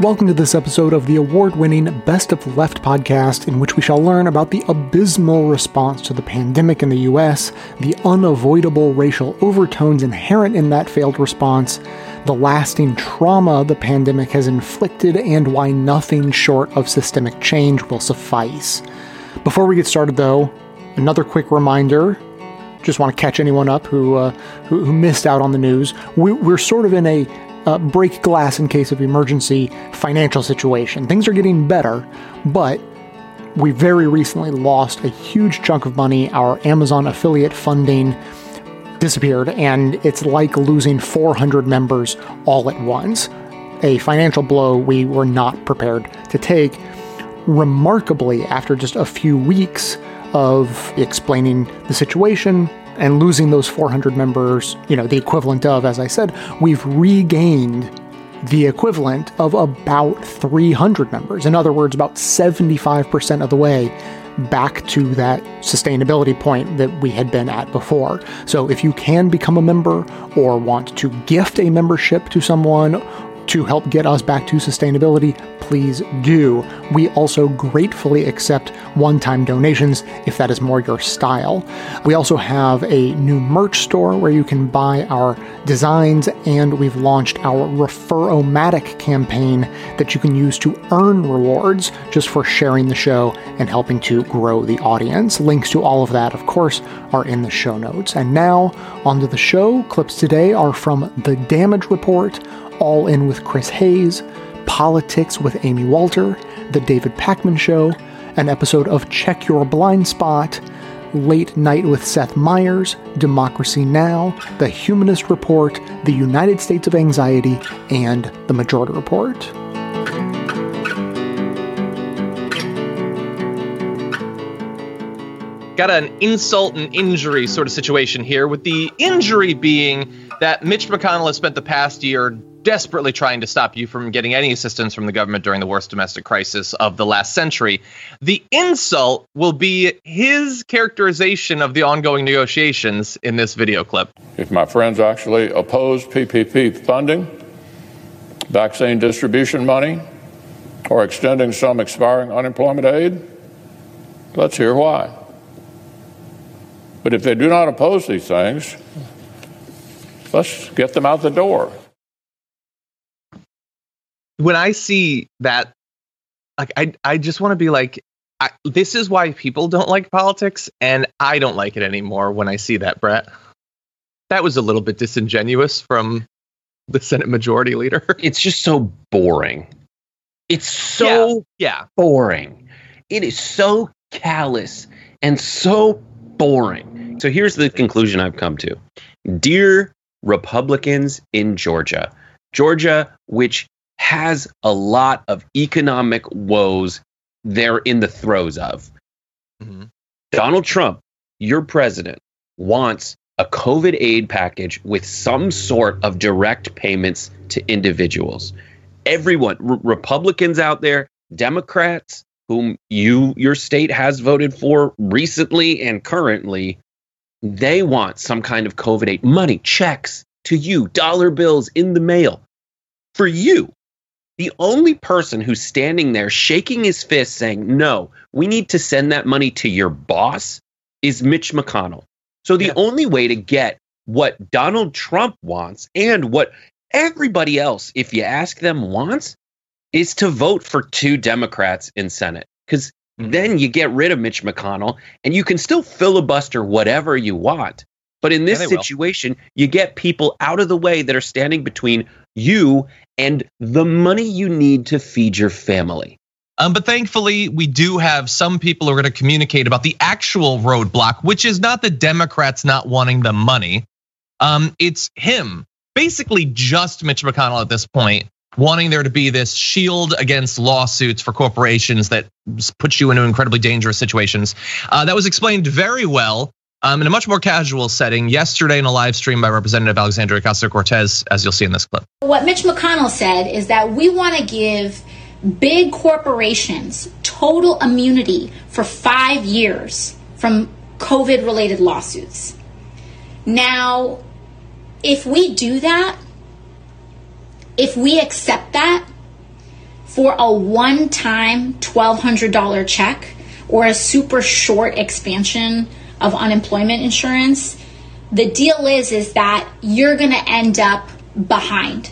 Welcome to this episode of the award winning Best of Left podcast, in which we shall learn about the abysmal response to the pandemic in the US, the unavoidable racial overtones inherent in that failed response, the lasting trauma the pandemic has inflicted, and why nothing short of systemic change will suffice. Before we get started, though, another quick reminder just want to catch anyone up who, uh, who, who missed out on the news. We, we're sort of in a uh, break glass in case of emergency financial situation. Things are getting better, but we very recently lost a huge chunk of money. Our Amazon affiliate funding disappeared, and it's like losing 400 members all at once. A financial blow we were not prepared to take. Remarkably, after just a few weeks of explaining the situation, and losing those 400 members, you know, the equivalent of, as I said, we've regained the equivalent of about 300 members. In other words, about 75% of the way back to that sustainability point that we had been at before. So if you can become a member or want to gift a membership to someone to help get us back to sustainability, please do. We also gratefully accept one time donations if that is more your style. We also have a new merch store where you can buy our designs, and we've launched our Referomatic campaign that you can use to earn rewards just for sharing the show and helping to grow the audience. Links to all of that, of course, are in the show notes. And now, onto the show. Clips today are from The Damage Report all In with Chris Hayes, Politics with Amy Walter, The David Pakman Show, an episode of Check Your Blind Spot, Late Night with Seth Meyers, Democracy Now!, The Humanist Report, The United States of Anxiety, and The Majority Report. Got an insult and injury sort of situation here, with the injury being that Mitch McConnell has spent the past year desperately trying to stop you from getting any assistance from the government during the worst domestic crisis of the last century. The insult will be his characterization of the ongoing negotiations in this video clip. If my friends actually oppose PPP funding, vaccine distribution money, or extending some expiring unemployment aid, let's hear why. But if they do not oppose these things, let's get them out the door when I see that, like I I just want to be like, I, this is why people don't like politics, and I don't like it anymore when I see that, Brett. That was a little bit disingenuous from the Senate Majority Leader. It's just so boring. It's so yeah, yeah. boring. It is so callous and so boring. So here's the conclusion I've come to. Dear Republicans in Georgia, Georgia, which has a lot of economic woes they're in the throes of. Mm-hmm. Donald Trump, your president, wants a COVID aid package with some sort of direct payments to individuals. Everyone, Republicans out there, Democrats, whom you your state has voted for recently and currently, they want some kind of COVID aid money, checks to you, dollar bills in the mail for you. The only person who's standing there shaking his fist saying, no, we need to send that money to your boss is Mitch McConnell. So the yeah. only way to get what Donald Trump wants and what everybody else, if you ask them, wants is to vote for two Democrats in Senate. Because mm-hmm. then you get rid of Mitch McConnell and you can still filibuster whatever you want. But in this yeah, situation, will. you get people out of the way that are standing between you and the money you need to feed your family. Um, but thankfully, we do have some people who are going to communicate about the actual roadblock, which is not the Democrats not wanting the money. Um, it's him, basically just Mitch McConnell at this point, wanting there to be this shield against lawsuits for corporations that puts you into incredibly dangerous situations. Uh, that was explained very well um, in a much more casual setting yesterday in a live stream by Representative Alexandria Ocasio Cortez, as you'll see in this clip. What Mitch McConnell said is that we want to give big corporations total immunity for five years from COVID related lawsuits. Now, if we do that, if we accept that, for a one time $1,200 check or a super short expansion of unemployment insurance, the deal is is that you're going to end up behind.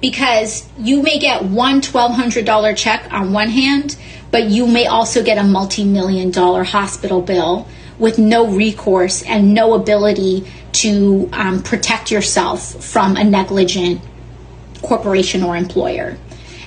Because you may get one $1200 check on one hand but you may also get a multi-million dollar hospital bill with no recourse and no ability to um, protect yourself from a negligent corporation or employer.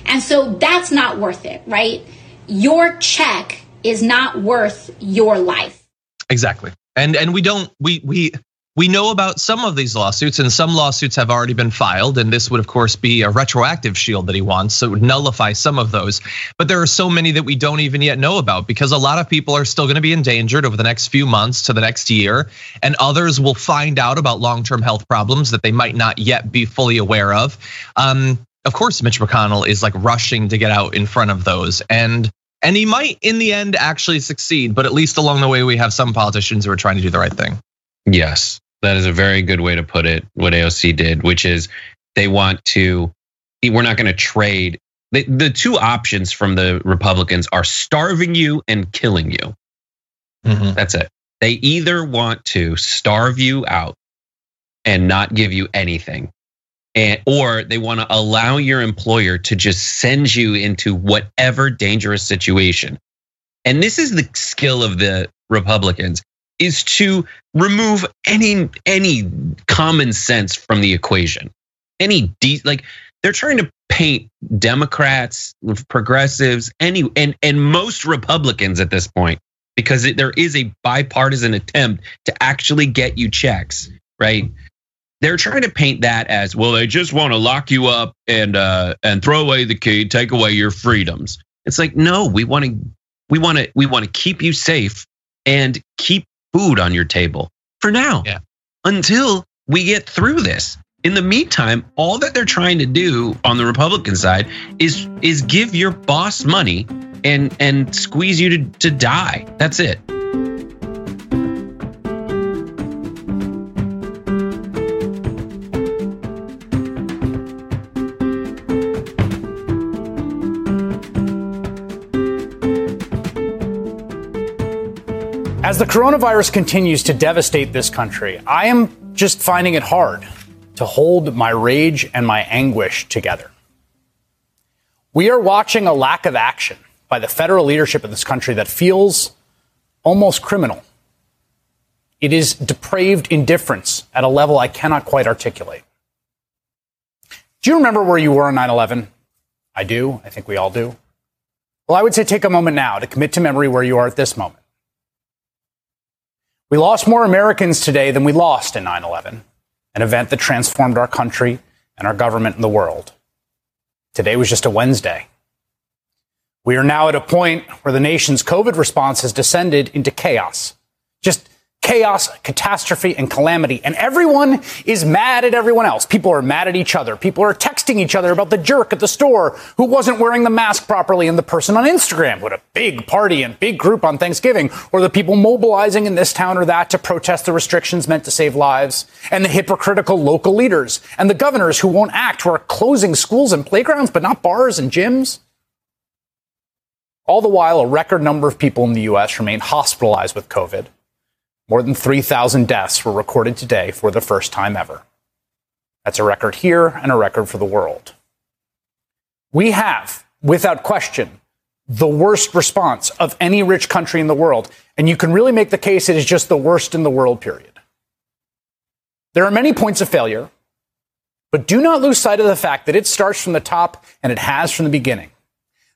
And so that's not worth it right? Your check is not worth your life exactly and and we don't we we we know about some of these lawsuits, and some lawsuits have already been filed. And this would, of course, be a retroactive shield that he wants. So it would nullify some of those. But there are so many that we don't even yet know about because a lot of people are still going to be endangered over the next few months to the next year. And others will find out about long term health problems that they might not yet be fully aware of. Um, of course, Mitch McConnell is like rushing to get out in front of those. And and he might in the end actually succeed, but at least along the way, we have some politicians who are trying to do the right thing. Yes. That is a very good way to put it, what AOC did, which is they want to, we're not going to trade. The, the two options from the Republicans are starving you and killing you. Mm-hmm. That's it. They either want to starve you out and not give you anything, and, or they want to allow your employer to just send you into whatever dangerous situation. And this is the skill of the Republicans is to remove any any common sense from the equation. Any de- like they're trying to paint Democrats, progressives, any and and most Republicans at this point because there is a bipartisan attempt to actually get you checks, right? They're trying to paint that as well. They just want to lock you up and uh, and throw away the key, take away your freedoms. It's like no, we want to we want to we want to keep you safe and keep food on your table for now yeah. until we get through this. In the meantime, all that they're trying to do on the Republican side is is give your boss money and and squeeze you to, to die. That's it. As the coronavirus continues to devastate this country, I am just finding it hard to hold my rage and my anguish together. We are watching a lack of action by the federal leadership of this country that feels almost criminal. It is depraved indifference at a level I cannot quite articulate. Do you remember where you were on 9 11? I do. I think we all do. Well, I would say take a moment now to commit to memory where you are at this moment. We lost more Americans today than we lost in 9 11, an event that transformed our country and our government and the world. Today was just a Wednesday. We are now at a point where the nation's COVID response has descended into chaos. Just chaos, catastrophe, and calamity. And everyone is mad at everyone else. People are mad at each other. People are texting each other about the jerk at the store who wasn't wearing the mask properly and the person on Instagram who had a big party and big group on Thanksgiving, or the people mobilizing in this town or that to protest the restrictions meant to save lives, and the hypocritical local leaders and the governors who won't act, who are closing schools and playgrounds, but not bars and gyms. All the while, a record number of people in the U.S. remain hospitalized with COVID. More than 3,000 deaths were recorded today for the first time ever. That's a record here and a record for the world. We have, without question, the worst response of any rich country in the world. And you can really make the case it is just the worst in the world, period. There are many points of failure, but do not lose sight of the fact that it starts from the top and it has from the beginning.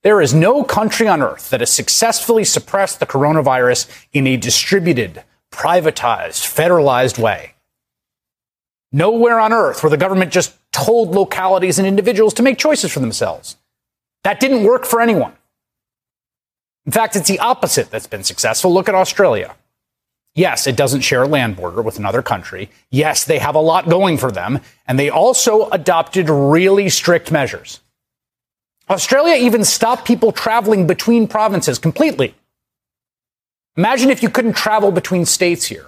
There is no country on earth that has successfully suppressed the coronavirus in a distributed, privatized, federalized way. Nowhere on earth where the government just told localities and individuals to make choices for themselves. That didn't work for anyone. In fact, it's the opposite that's been successful. Look at Australia. Yes, it doesn't share a land border with another country. Yes, they have a lot going for them. And they also adopted really strict measures. Australia even stopped people traveling between provinces completely. Imagine if you couldn't travel between states here.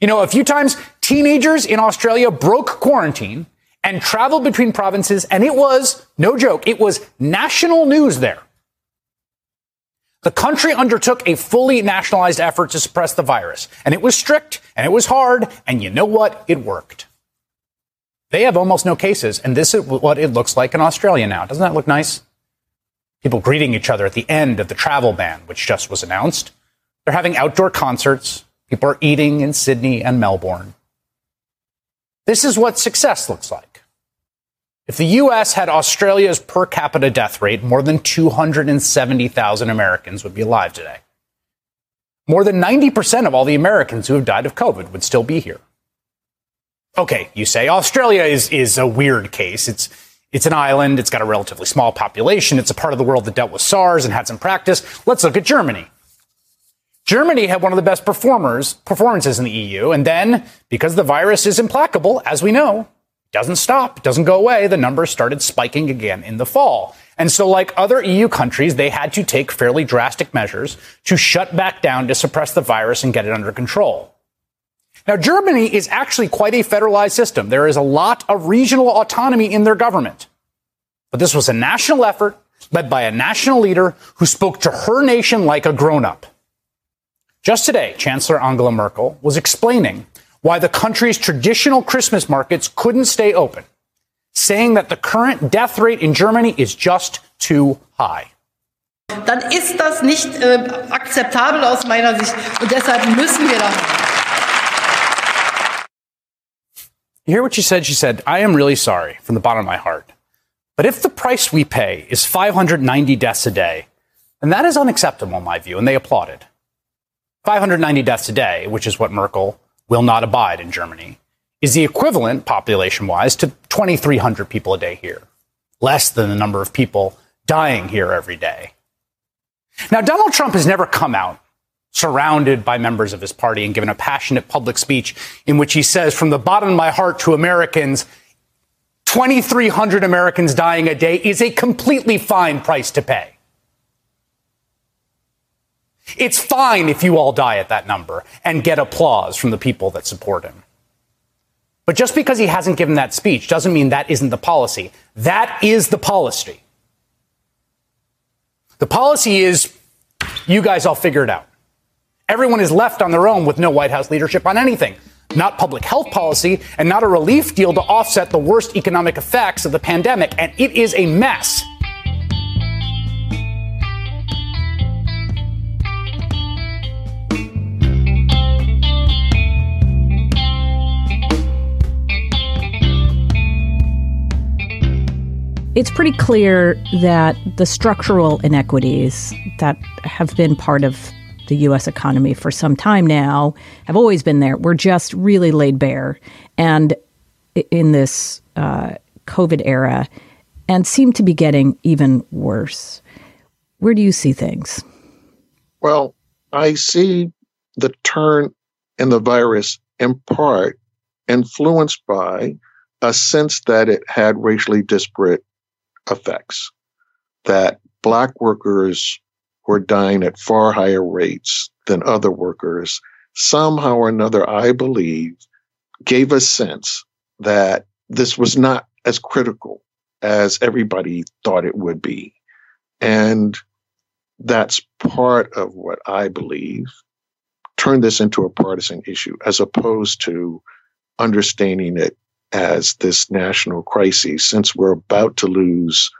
You know, a few times teenagers in Australia broke quarantine and traveled between provinces, and it was, no joke, it was national news there. The country undertook a fully nationalized effort to suppress the virus, and it was strict, and it was hard, and you know what? It worked. They have almost no cases, and this is what it looks like in Australia now. Doesn't that look nice? People greeting each other at the end of the travel ban, which just was announced. They're having outdoor concerts. People are eating in Sydney and Melbourne. This is what success looks like. If the US had Australia's per capita death rate, more than 270,000 Americans would be alive today. More than 90% of all the Americans who have died of COVID would still be here. Okay, you say Australia is, is a weird case. It's, it's an island. It's got a relatively small population. It's a part of the world that dealt with SARS and had some practice. Let's look at Germany. Germany had one of the best performers, performances in the EU. And then, because the virus is implacable, as we know, doesn't stop, doesn't go away, the numbers started spiking again in the fall. And so, like other EU countries, they had to take fairly drastic measures to shut back down to suppress the virus and get it under control. Now, Germany is actually quite a federalized system. There is a lot of regional autonomy in their government. But this was a national effort led by a national leader who spoke to her nation like a grown up. Just today, Chancellor Angela Merkel was explaining why the country's traditional Christmas markets couldn't stay open, saying that the current death rate in Germany is just too high. Dann ist das nicht äh, akzeptabel aus meiner Sicht und deshalb müssen wir da. You hear what she said? She said, I am really sorry from the bottom of my heart. But if the price we pay is 590 deaths a day, then that is unacceptable in my view, and they applauded. 590 deaths a day, which is what Merkel will not abide in Germany, is the equivalent, population wise, to 2,300 people a day here, less than the number of people dying here every day. Now, Donald Trump has never come out surrounded by members of his party and given a passionate public speech in which he says, from the bottom of my heart to Americans, 2,300 Americans dying a day is a completely fine price to pay. It's fine if you all die at that number and get applause from the people that support him. But just because he hasn't given that speech doesn't mean that isn't the policy. That is the policy. The policy is you guys all figure it out. Everyone is left on their own with no White House leadership on anything. Not public health policy and not a relief deal to offset the worst economic effects of the pandemic. And it is a mess. It's pretty clear that the structural inequities that have been part of the US economy for some time now have always been there. We're just really laid bare. And in this uh, COVID era, and seem to be getting even worse. Where do you see things? Well, I see the turn in the virus in part influenced by a sense that it had racially disparate effects, that Black workers were dying at far higher rates than other workers. Somehow or another, I believe, gave a sense that this was not as critical as everybody thought it would be. And that's part of what I believe turned this into a partisan issue as opposed to understanding it as this national crisis, since we're about to lose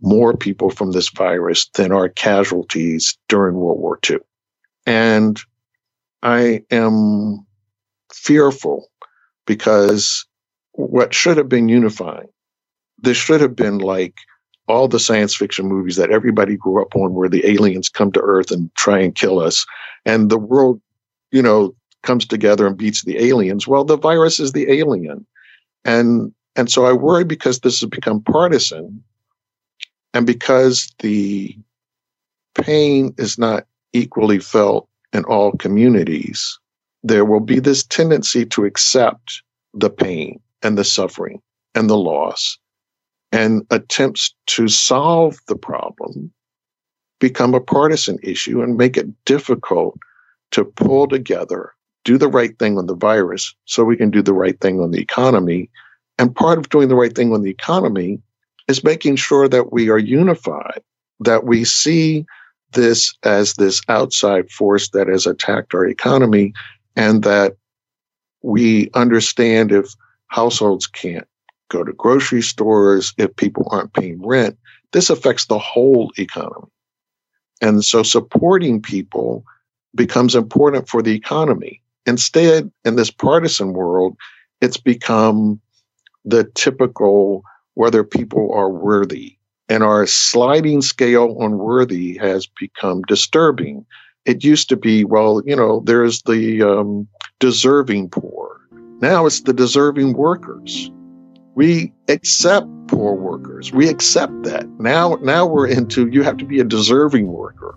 more people from this virus than are casualties during World War II. And I am fearful because what should have been unifying, this should have been like all the science fiction movies that everybody grew up on where the aliens come to Earth and try and kill us. And the world, you know, comes together and beats the aliens. Well, the virus is the alien. And and so I worry because this has become partisan and because the pain is not equally felt in all communities, there will be this tendency to accept the pain and the suffering and the loss and attempts to solve the problem become a partisan issue and make it difficult to pull together do the right thing on the virus so we can do the right thing on the economy And part of doing the right thing on the economy is making sure that we are unified, that we see this as this outside force that has attacked our economy, and that we understand if households can't go to grocery stores, if people aren't paying rent, this affects the whole economy. And so supporting people becomes important for the economy. Instead, in this partisan world, it's become the typical whether people are worthy. And our sliding scale on worthy has become disturbing. It used to be, well, you know, there's the um, deserving poor. Now it's the deserving workers. We accept poor workers. We accept that. Now, now we're into you have to be a deserving worker.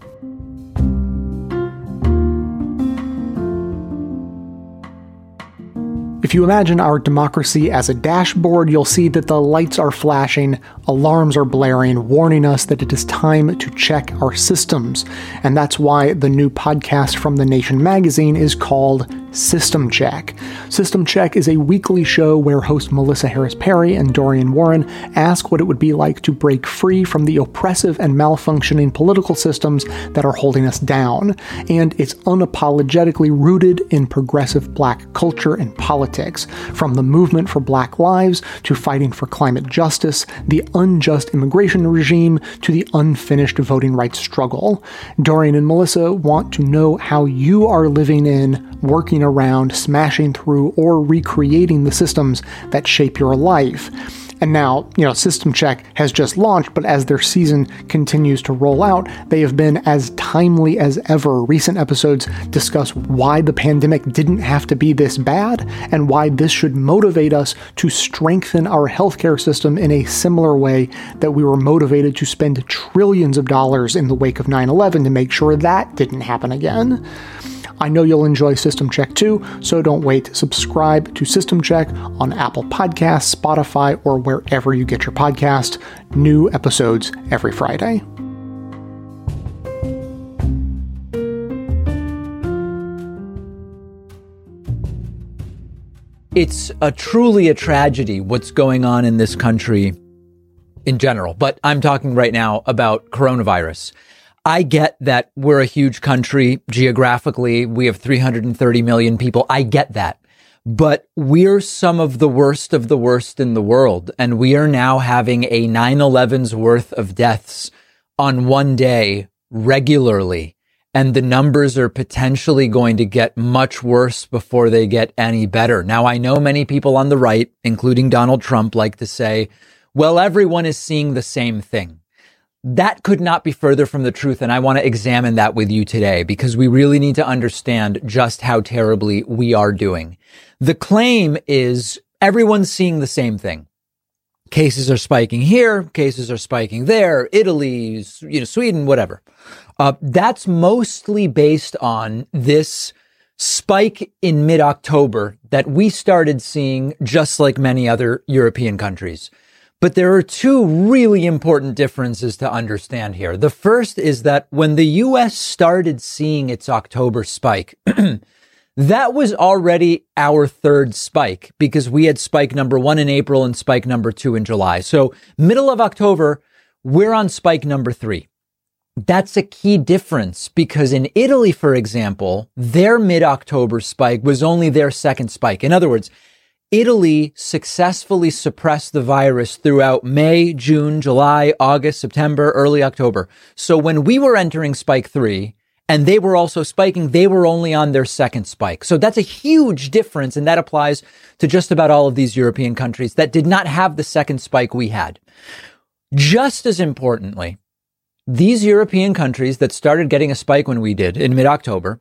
If you imagine our democracy as a dashboard, you'll see that the lights are flashing, alarms are blaring, warning us that it is time to check our systems. And that's why the new podcast from The Nation magazine is called System Check. System Check is a weekly show where host Melissa Harris Perry and Dorian Warren ask what it would be like to break free from the oppressive and malfunctioning political systems that are holding us down. And it's unapologetically rooted in progressive black culture and politics, from the movement for black lives to fighting for climate justice, the unjust immigration regime to the unfinished voting rights struggle. Dorian and Melissa want to know how you are living in, working around, smashing through, or recreating the systems that shape your life. And now, you know, System Check has just launched, but as their season continues to roll out, they have been as timely as ever. Recent episodes discuss why the pandemic didn't have to be this bad and why this should motivate us to strengthen our healthcare system in a similar way that we were motivated to spend trillions of dollars in the wake of 9 11 to make sure that didn't happen again. I know you'll enjoy System Check too, so don't wait. Subscribe to System Check on Apple Podcasts, Spotify, or wherever you get your podcast. New episodes every Friday. It's a truly a tragedy what's going on in this country in general, but I'm talking right now about coronavirus. I get that we're a huge country geographically. We have 330 million people. I get that. But we're some of the worst of the worst in the world. And we are now having a 9-11's worth of deaths on one day regularly. And the numbers are potentially going to get much worse before they get any better. Now, I know many people on the right, including Donald Trump, like to say, well, everyone is seeing the same thing. That could not be further from the truth. And I want to examine that with you today because we really need to understand just how terribly we are doing. The claim is everyone's seeing the same thing. Cases are spiking here, cases are spiking there, Italy, you know, Sweden, whatever. Uh, that's mostly based on this spike in mid October that we started seeing just like many other European countries. But there are two really important differences to understand here. The first is that when the US started seeing its October spike, that was already our third spike because we had spike number one in April and spike number two in July. So middle of October, we're on spike number three. That's a key difference because in Italy, for example, their mid October spike was only their second spike. In other words, Italy successfully suppressed the virus throughout May, June, July, August, September, early October. So when we were entering spike three and they were also spiking, they were only on their second spike. So that's a huge difference. And that applies to just about all of these European countries that did not have the second spike we had. Just as importantly, these European countries that started getting a spike when we did in mid October,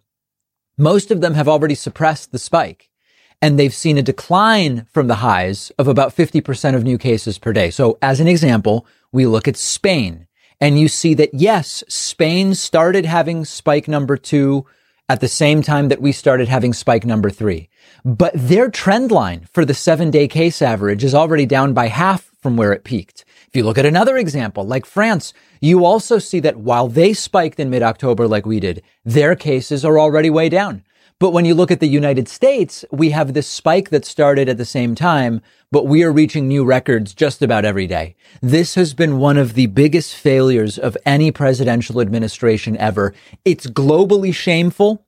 most of them have already suppressed the spike and they've seen a decline from the highs of about 50% of new cases per day. So as an example, we look at Spain and you see that yes, Spain started having spike number two at the same time that we started having spike number three. But their trend line for the seven day case average is already down by half from where it peaked. If you look at another example, like France, you also see that while they spiked in mid October like we did, their cases are already way down. But when you look at the United States, we have this spike that started at the same time, but we are reaching new records just about every day. This has been one of the biggest failures of any presidential administration ever. It's globally shameful,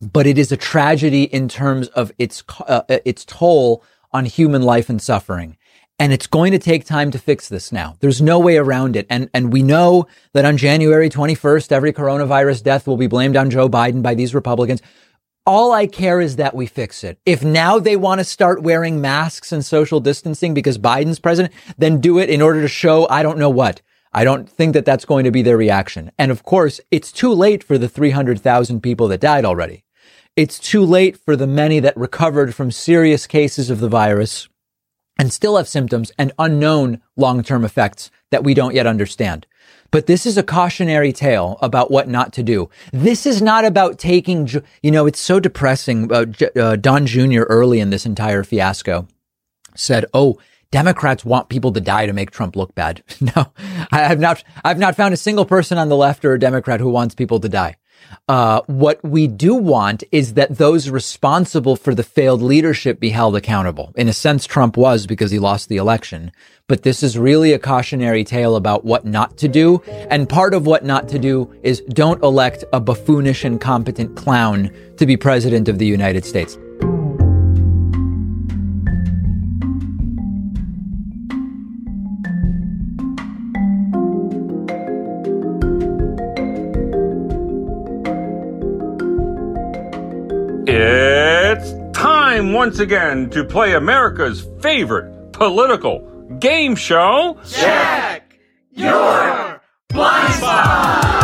but it is a tragedy in terms of its, uh, its toll on human life and suffering. And it's going to take time to fix this now. There's no way around it. And, and we know that on January 21st, every coronavirus death will be blamed on Joe Biden by these Republicans. All I care is that we fix it. If now they want to start wearing masks and social distancing because Biden's president, then do it in order to show I don't know what. I don't think that that's going to be their reaction. And of course, it's too late for the 300,000 people that died already. It's too late for the many that recovered from serious cases of the virus and still have symptoms and unknown long-term effects that we don't yet understand. But this is a cautionary tale about what not to do. This is not about taking, you know, it's so depressing. Uh, uh, Don Jr. early in this entire fiasco said, Oh, Democrats want people to die to make Trump look bad. no, I have not, I've not found a single person on the left or a Democrat who wants people to die. Uh, what we do want is that those responsible for the failed leadership be held accountable. In a sense, Trump was because he lost the election. But this is really a cautionary tale about what not to do. And part of what not to do is don't elect a buffoonish, incompetent clown to be president of the United States. Once again to play America's favorite political game show. Check your blind spot.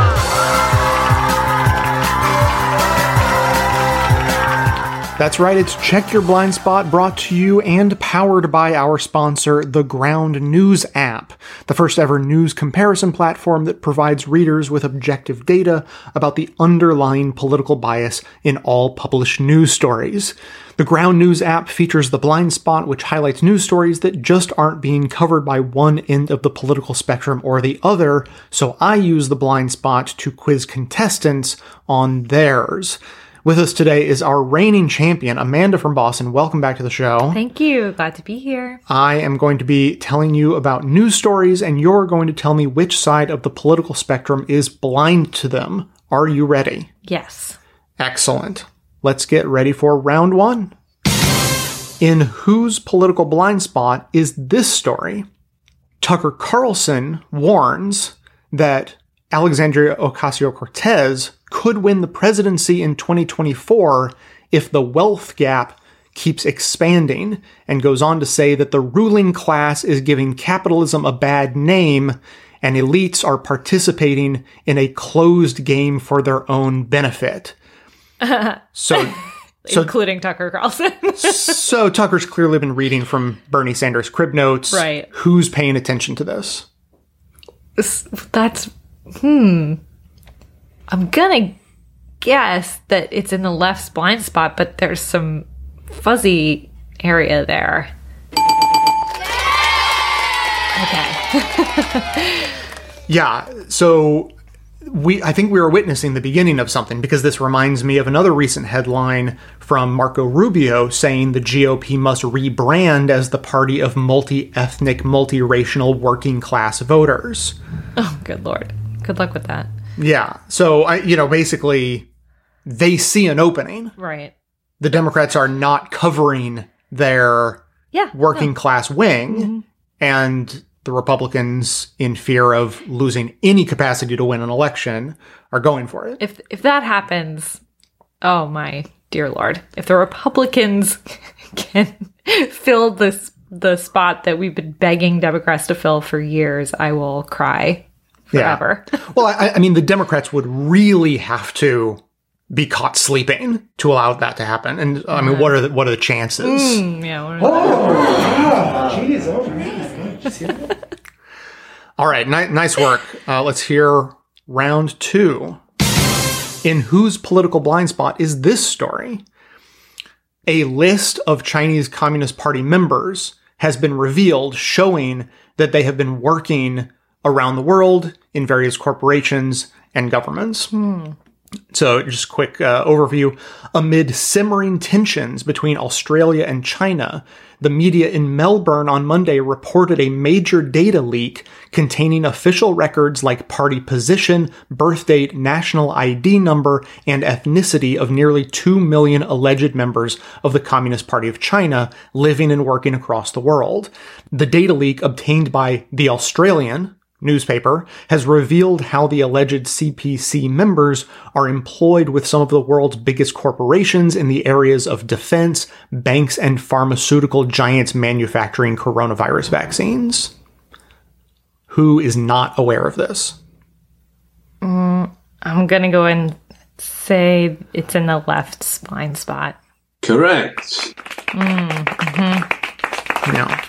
That's right, it's Check Your Blind Spot brought to you and powered by our sponsor, the Ground News app, the first ever news comparison platform that provides readers with objective data about the underlying political bias in all published news stories. The Ground News app features the blind spot, which highlights news stories that just aren't being covered by one end of the political spectrum or the other, so I use the blind spot to quiz contestants on theirs. With us today is our reigning champion, Amanda from Boston. Welcome back to the show. Thank you. Glad to be here. I am going to be telling you about news stories, and you're going to tell me which side of the political spectrum is blind to them. Are you ready? Yes. Excellent. Let's get ready for round one. In whose political blind spot is this story? Tucker Carlson warns that Alexandria Ocasio Cortez could win the presidency in 2024 if the wealth gap keeps expanding, and goes on to say that the ruling class is giving capitalism a bad name and elites are participating in a closed game for their own benefit. So, so including Tucker Carlson. so Tucker's clearly been reading from Bernie Sanders' crib notes. Right. Who's paying attention to this? That's hmm. I'm gonna guess that it's in the left blind spot, but there's some fuzzy area there. Okay. yeah. So we I think we are witnessing the beginning of something because this reminds me of another recent headline from Marco Rubio saying the GOP must rebrand as the party of multi-ethnic, multiracial working class voters. Oh, good lord. Good luck with that. Yeah. So I you know basically they see an opening. Right. The Democrats are not covering their yeah, working no. class wing Mm-hmm. and the Republicans, in fear of losing any capacity to win an election, are going for it. If if that happens, oh my dear lord! If the Republicans can fill this the spot that we've been begging Democrats to fill for years, I will cry forever. Yeah. well, I, I mean, the Democrats would really have to be caught sleeping to allow that to happen. And I mean, what are the what are the chances? Mm, yeah. What oh, jeez, oh, All right, ni- nice work. Uh, let's hear round two. In whose political blind spot is this story? A list of Chinese Communist Party members has been revealed showing that they have been working around the world in various corporations and governments. Hmm. So, just quick uh, overview. Amid simmering tensions between Australia and China, the media in Melbourne on Monday reported a major data leak containing official records like party position, birth date, national ID number, and ethnicity of nearly 2 million alleged members of the Communist Party of China living and working across the world. The data leak obtained by The Australian, newspaper has revealed how the alleged CPC members are employed with some of the world's biggest corporations in the areas of defense, banks, and pharmaceutical giants manufacturing coronavirus vaccines. Who is not aware of this? Mm, I'm going to go and say it's in the left spine spot. Correct. Mm, hmm Yeah.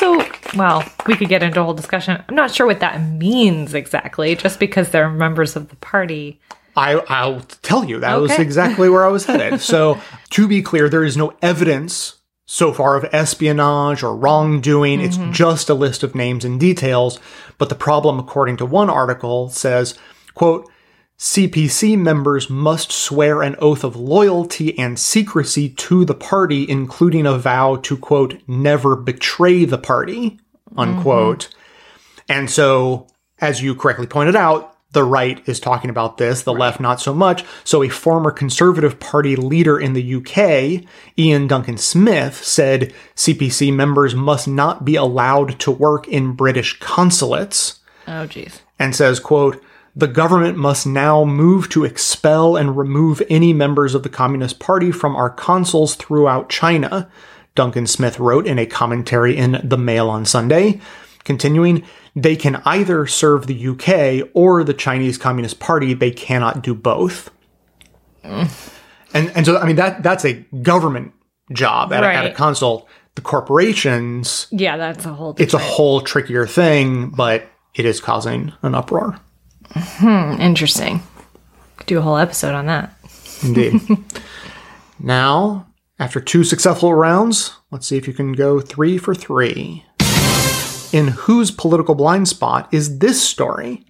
Also, well, we could get into a whole discussion. I'm not sure what that means exactly, just because they're members of the party. I, I'll tell you, that was exactly where I was headed. so, to be clear, there is no evidence so far of espionage or wrongdoing. It's mm-hmm. just a list of names and details. But the problem, according to one article, says, quote, CPC members must swear an oath of loyalty and secrecy to the party, including a vow to, quote, never betray the party, mm-hmm. unquote. And so, as you correctly pointed out, the right is talking about this, the left not so much. So, a former Conservative Party leader in the UK, Iain Duncan Smith, said CPC members must not be allowed to work in British consulates Oh, geez. and says, quote, the government must now move to expel and remove any members of the Communist Party from our consuls throughout China, Duncan Smith wrote in a commentary in The Mail on Sunday. Continuing, they can either serve the UK or the Chinese Communist Party. They cannot do both. And and so I mean that that's a government job at, a, at a consul. The corporations, Yeah, that's a whole. it's a whole trickier thing, but it is causing an uproar. Hmm, interesting. Could do a whole episode on that. Indeed. now, after two successful rounds, let's see if you can go three for three. In whose political blind spot is this story?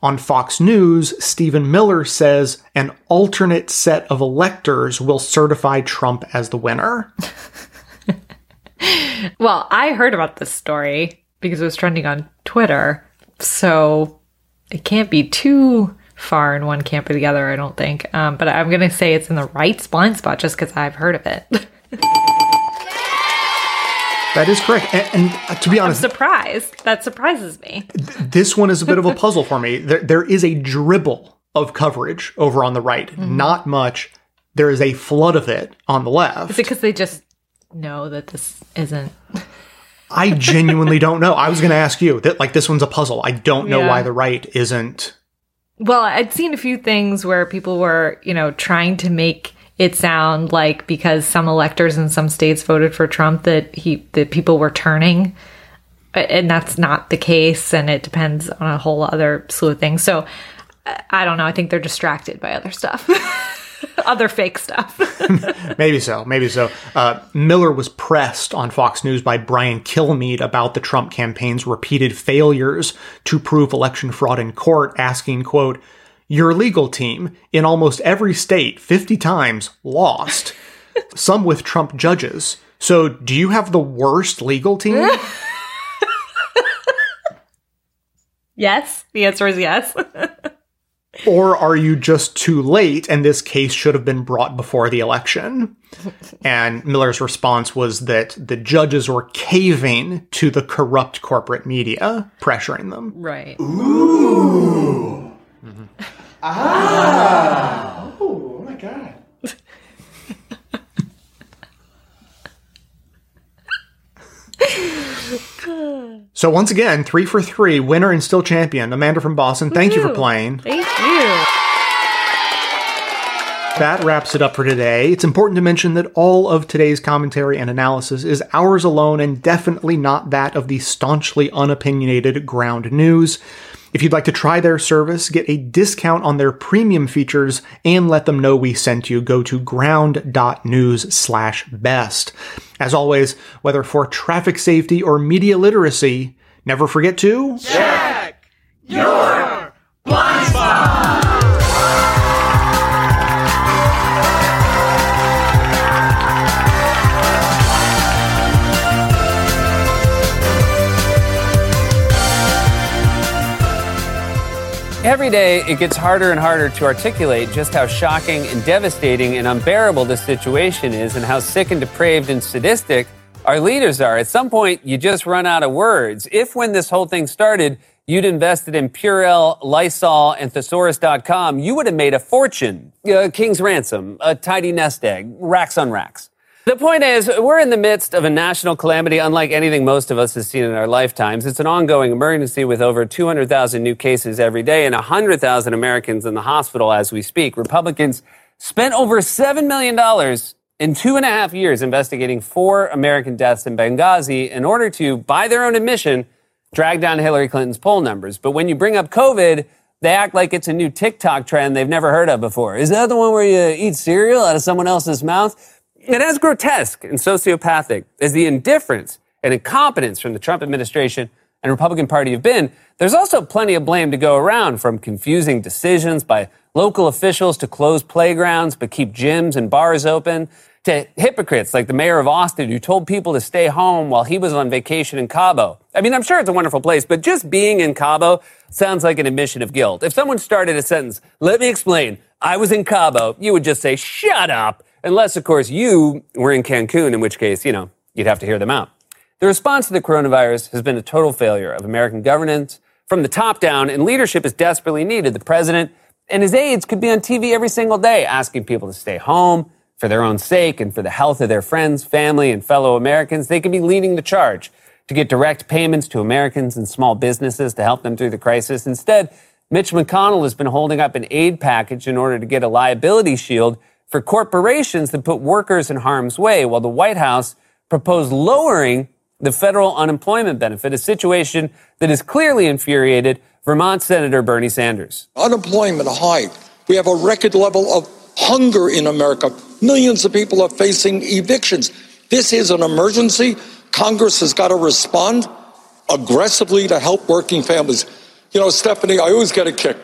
On Fox News, Stephen Miller says an alternate set of electors will certify Trump as the winner. Well, I heard about this story because it was trending on Twitter. So it can't be too far in one camp or the other, I don't think. Um, but I'm going to say it's in the right blind spot just because I've heard of it. That is correct. And, and uh, to be I'm honest, surprised. That surprises me. this one is a bit of a puzzle for me. There, there is a dribble of coverage over on the right, not much. There is a flood of it on the left. Is it because they just know that this isn't? I genuinely don't know. I was going to ask you that, like, this one's a puzzle. I don't know Yeah. why the right isn't. Well, I'd seen a few things where people were, you know, trying to make it sound like because some electors in some states voted for Trump that he that people were turning, and that's not the case, and it depends on a whole other slew of things. So I- I don't know. I think they're distracted by other stuff, other fake stuff. Maybe so. Maybe so. Uh, Miller was pressed on Fox News by Brian Kilmeade about the Trump campaign's repeated failures to prove election fraud in court, asking, quote, your legal team in almost every state 50 times lost, some with Trump judges. So do you have the worst legal team? yes, the answer is yes. Or are you just too late and this case should have been brought before the election? And Miller's response was that the judges were caving to the corrupt corporate media, pressuring them. right. Ooh. Ah. Oh my god. So once again, three for three, winner and still champion. Amanda from Boston, thank you for playing. Thank you. That wraps it up for today. It's important to mention that all of today's commentary and analysis is ours alone and definitely not that of the staunchly unopinionated Ground News. If you'd like to try their service, get a discount on their premium features, and let them know we sent you, go to ground.news slash best. As always, whether for traffic safety or media literacy, never forget to Check your blind Every day, it gets harder and harder to articulate just how shocking and devastating and unbearable this situation is, and how sick and depraved and sadistic our leaders are. At some point, you just run out of words. If, when this whole thing started, you'd invested in Purell, Lysol, and Thesaurus.com, you would have made a fortune. Uh, King's Ransom, a tidy nest egg, racks on racks. The point is, we're in the midst of a national calamity unlike anything most of us have seen in our lifetimes. It's an ongoing emergency with over 200,000 new cases every day and 100,000 Americans in the hospital as we speak. Republicans spent over $7 million in two and a half years investigating four American deaths in Benghazi in order to, by their own admission, drag down Hillary Clinton's poll numbers. But when you bring up COVID, they act like it's a new TikTok trend they've never heard of before. Is that the one where you eat cereal out of someone else's mouth? And as grotesque and sociopathic as the indifference and incompetence from the Trump administration and Republican Party have been, there's also plenty of blame to go around from confusing decisions by local officials to close playgrounds but keep gyms and bars open, to hypocrites like the mayor of Austin who told people to stay home while he was on vacation in Cabo. I mean, I'm sure it's a wonderful place, but just being in Cabo sounds like an admission of guilt. If someone started a sentence, let me explain, I was in Cabo, you would just say, shut up Unless, of course, you were in Cancun, in which case, you know, you'd have to hear them out. The response to the coronavirus has been a total failure of American governance from the top down, and leadership is desperately needed. The president and his aides could be on TV every single day asking people to stay home for their own sake and for the health of their friends, family, and fellow Americans. They could be leading the charge to get direct payments to Americans and small businesses to help them through the crisis. Instead, Mitch McConnell has been holding up an aid package in order to get a liability shield for corporations that put workers in harm's way, while the White House proposed lowering the federal unemployment benefit, a situation that has clearly infuriated Vermont Senator Bernie Sanders. Unemployment high. We have a record level of hunger in America. Millions of people are facing evictions. This is an emergency. Congress has got to respond aggressively to help working families. You know, Stephanie, I always get a kick.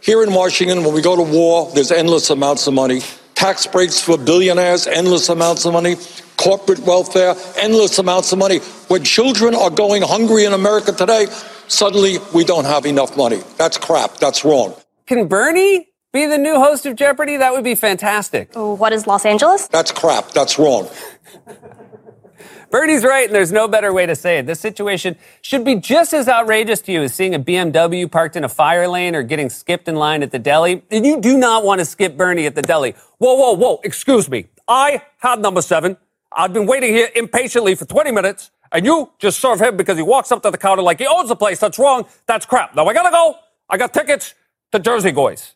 Here in Washington, when we go to war, there's endless amounts of money tax breaks for billionaires, endless amounts of money, corporate welfare, endless amounts of money. When children are going hungry in America today, suddenly we don't have enough money. That's crap. That's wrong. Can Bernie be the new host of Jeopardy? That would be fantastic. What is Los Angeles? That's crap. That's wrong. Bernie's right, and there's no better way to say it. This situation should be just as outrageous to you as seeing a BMW parked in a fire lane or getting skipped in line at the deli. And you do not want to skip Bernie at the deli. Whoa, whoa, whoa, excuse me. I have number seven. I've been waiting here impatiently for 20 minutes, and you just serve him because he walks up to the counter like he owns the place. That's wrong. That's crap. Now I gotta go. I got tickets to Jersey Boys.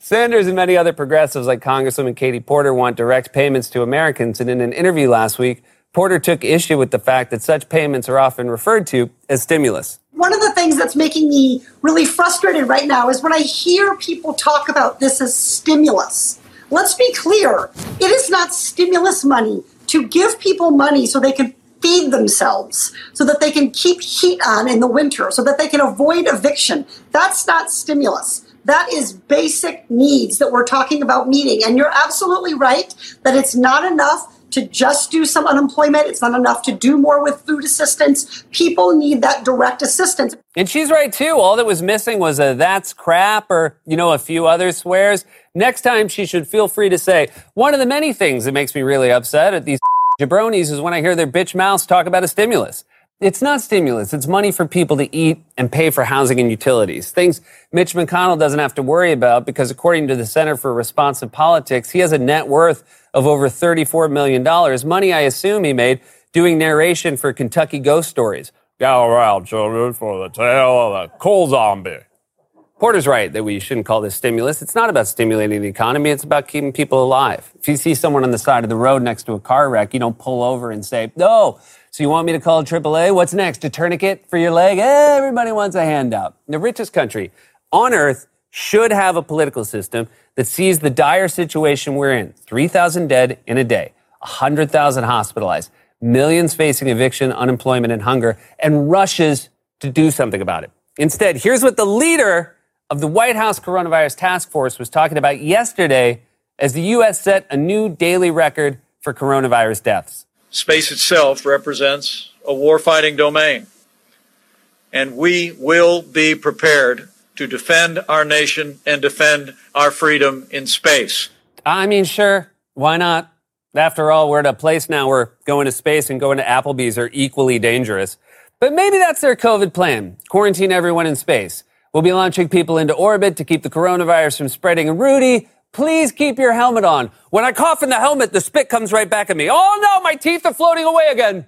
Sanders and many other progressives like Congresswoman Katie Porter want direct payments to Americans, and in an interview last week, Porter took issue with the fact that such payments are often referred to as stimulus. One of the things that's making me really frustrated right now is when I hear people talk about this as stimulus. Let's be clear it is not stimulus money to give people money so they can feed themselves, so that they can keep heat on in the winter, so that they can avoid eviction. That's not stimulus. That is basic needs that we're talking about meeting. And you're absolutely right that it's not enough to just do some unemployment. It's not enough to do more with food assistance. People need that direct assistance. And she's right too. All that was missing was a that's crap or, you know, a few other swears. Next time she should feel free to say, one of the many things that makes me really upset at these jabronis is when I hear their bitch mouths talk about a stimulus. It's not stimulus. It's money for people to eat and pay for housing and utilities. Things Mitch McConnell doesn't have to worry about because according to the Center for Responsive Politics, he has a net worth of over $34 million. Money I assume he made doing narration for Kentucky ghost stories. Gather around, children, for the tale of the coal zombie. Porter's right that we shouldn't call this stimulus. It's not about stimulating the economy. It's about keeping people alive. If you see someone on the side of the road next to a car wreck, you don't pull over and say, no. So you want me to call AAA? What's next? A tourniquet for your leg? Everybody wants a handout. The richest country on earth should have a political system that sees the dire situation we're in 3,000 dead in a day, 100,000 hospitalized, millions facing eviction, unemployment, and hunger, and rushes to do something about it. Instead, here's what the leader of the White House Coronavirus Task Force was talking about yesterday as the U.S. set a new daily record for coronavirus deaths. Space itself represents a warfighting domain, and we will be prepared to defend our nation and defend our freedom in space. I mean, sure. Why not? After all, we're at a place now where going to space and going to Applebee's are equally dangerous. But maybe that's their COVID plan quarantine everyone in space. We'll be launching people into orbit to keep the coronavirus from spreading. And Rudy, please keep your helmet on. When I cough in the helmet, the spit comes right back at me. Oh no, my teeth are floating away again.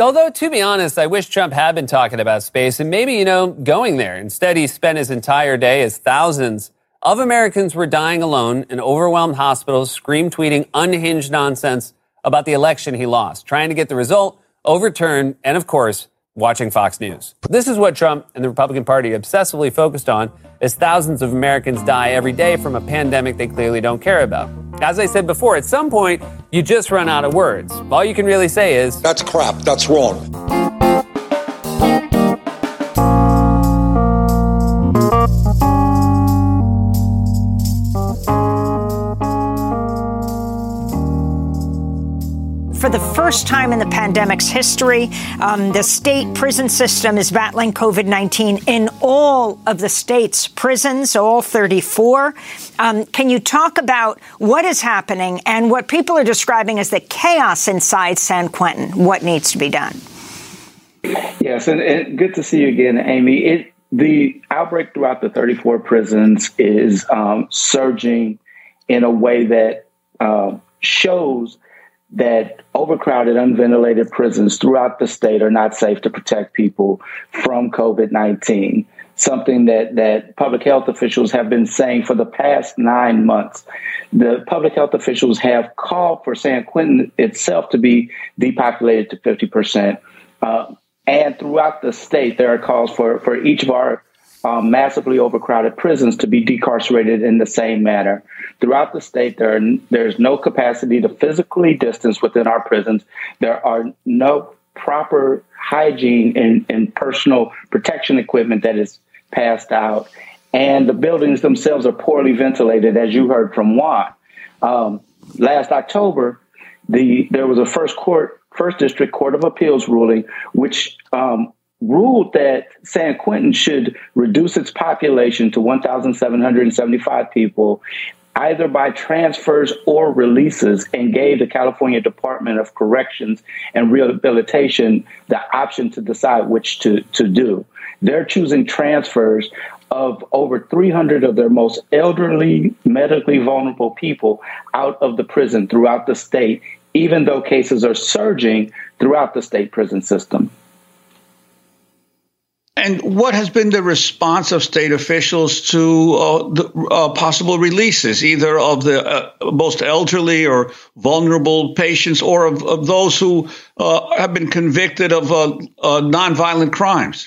Although, to be honest, I wish Trump had been talking about space and maybe, you know, going there. Instead, he spent his entire day as thousands of Americans were dying alone in overwhelmed hospitals, scream tweeting unhinged nonsense about the election he lost, trying to get the result overturned, and of course, watching Fox News. This is what Trump and the Republican Party obsessively focused on as thousands of Americans die every day from a pandemic they clearly don't care about. As I said before, at some point, you just run out of words. All you can really say is, That's crap. That's wrong. First time in the pandemic's history, um, the state prison system is battling COVID 19 in all of the state's prisons, all 34. Um, can you talk about what is happening and what people are describing as the chaos inside San Quentin? What needs to be done? Yes, and, and good to see you again, Amy. It, the outbreak throughout the 34 prisons is um, surging in a way that uh, shows that overcrowded, unventilated prisons throughout the state are not safe to protect people from COVID 19. Something that, that public health officials have been saying for the past nine months. The public health officials have called for San Quentin itself to be depopulated to 50%. Uh, and throughout the state, there are calls for, for each of our um, massively overcrowded prisons to be decarcerated in the same manner. Throughout the state, there are, there's no capacity to physically distance within our prisons. There are no proper hygiene and, and personal protection equipment that is passed out. And the buildings themselves are poorly ventilated, as you heard from Juan. Um, last October, the there was a first court, first district court of appeals ruling, which um, ruled that San Quentin should reduce its population to 1,775 people either by transfers or releases and gave the California Department of Corrections and Rehabilitation the option to decide which to, to do. They're choosing transfers of over 300 of their most elderly, medically vulnerable people out of the prison throughout the state, even though cases are surging throughout the state prison system. And what has been the response of state officials to uh, the uh, possible releases, either of the uh, most elderly or vulnerable patients, or of, of those who uh, have been convicted of uh, uh, nonviolent crimes?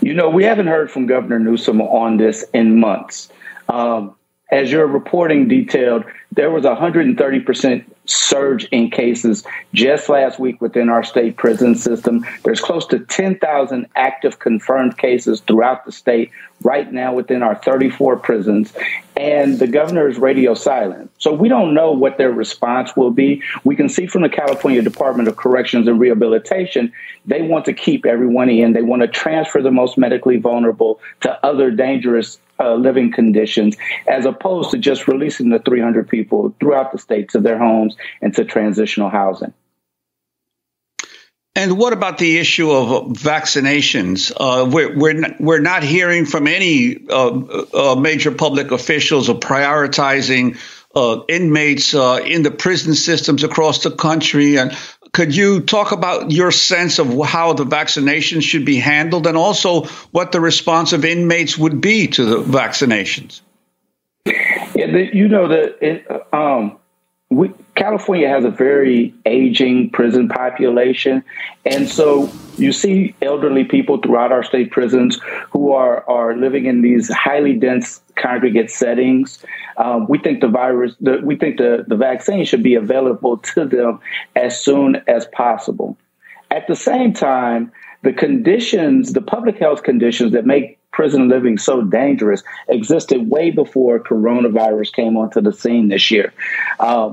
You know, we haven't heard from Governor Newsom on this in months. Um, as your reporting detailed, there was a 130% surge in cases just last week within our state prison system. There's close to 10,000 active confirmed cases throughout the state right now within our 34 prisons. And the governor is radio silent. So we don't know what their response will be. We can see from the California Department of Corrections and Rehabilitation, they want to keep everyone in. They want to transfer the most medically vulnerable to other dangerous uh, living conditions, as opposed to just releasing the 300 people throughout the state to their homes and to transitional housing. And what about the issue of vaccinations? Uh, we're, we're, not, we're not hearing from any uh, uh, major public officials of prioritizing uh, inmates uh, in the prison systems across the country. And could you talk about your sense of how the vaccinations should be handled and also what the response of inmates would be to the vaccinations? Yeah, the, you know, the, it, um, we, California has a very aging prison population. And so you see elderly people throughout our state prisons who are, are living in these highly dense congregate settings. Um, we think the virus, the, we think the, the vaccine should be available to them as soon as possible. At the same time, the conditions, the public health conditions that make prison living so dangerous existed way before coronavirus came onto the scene this year. Uh,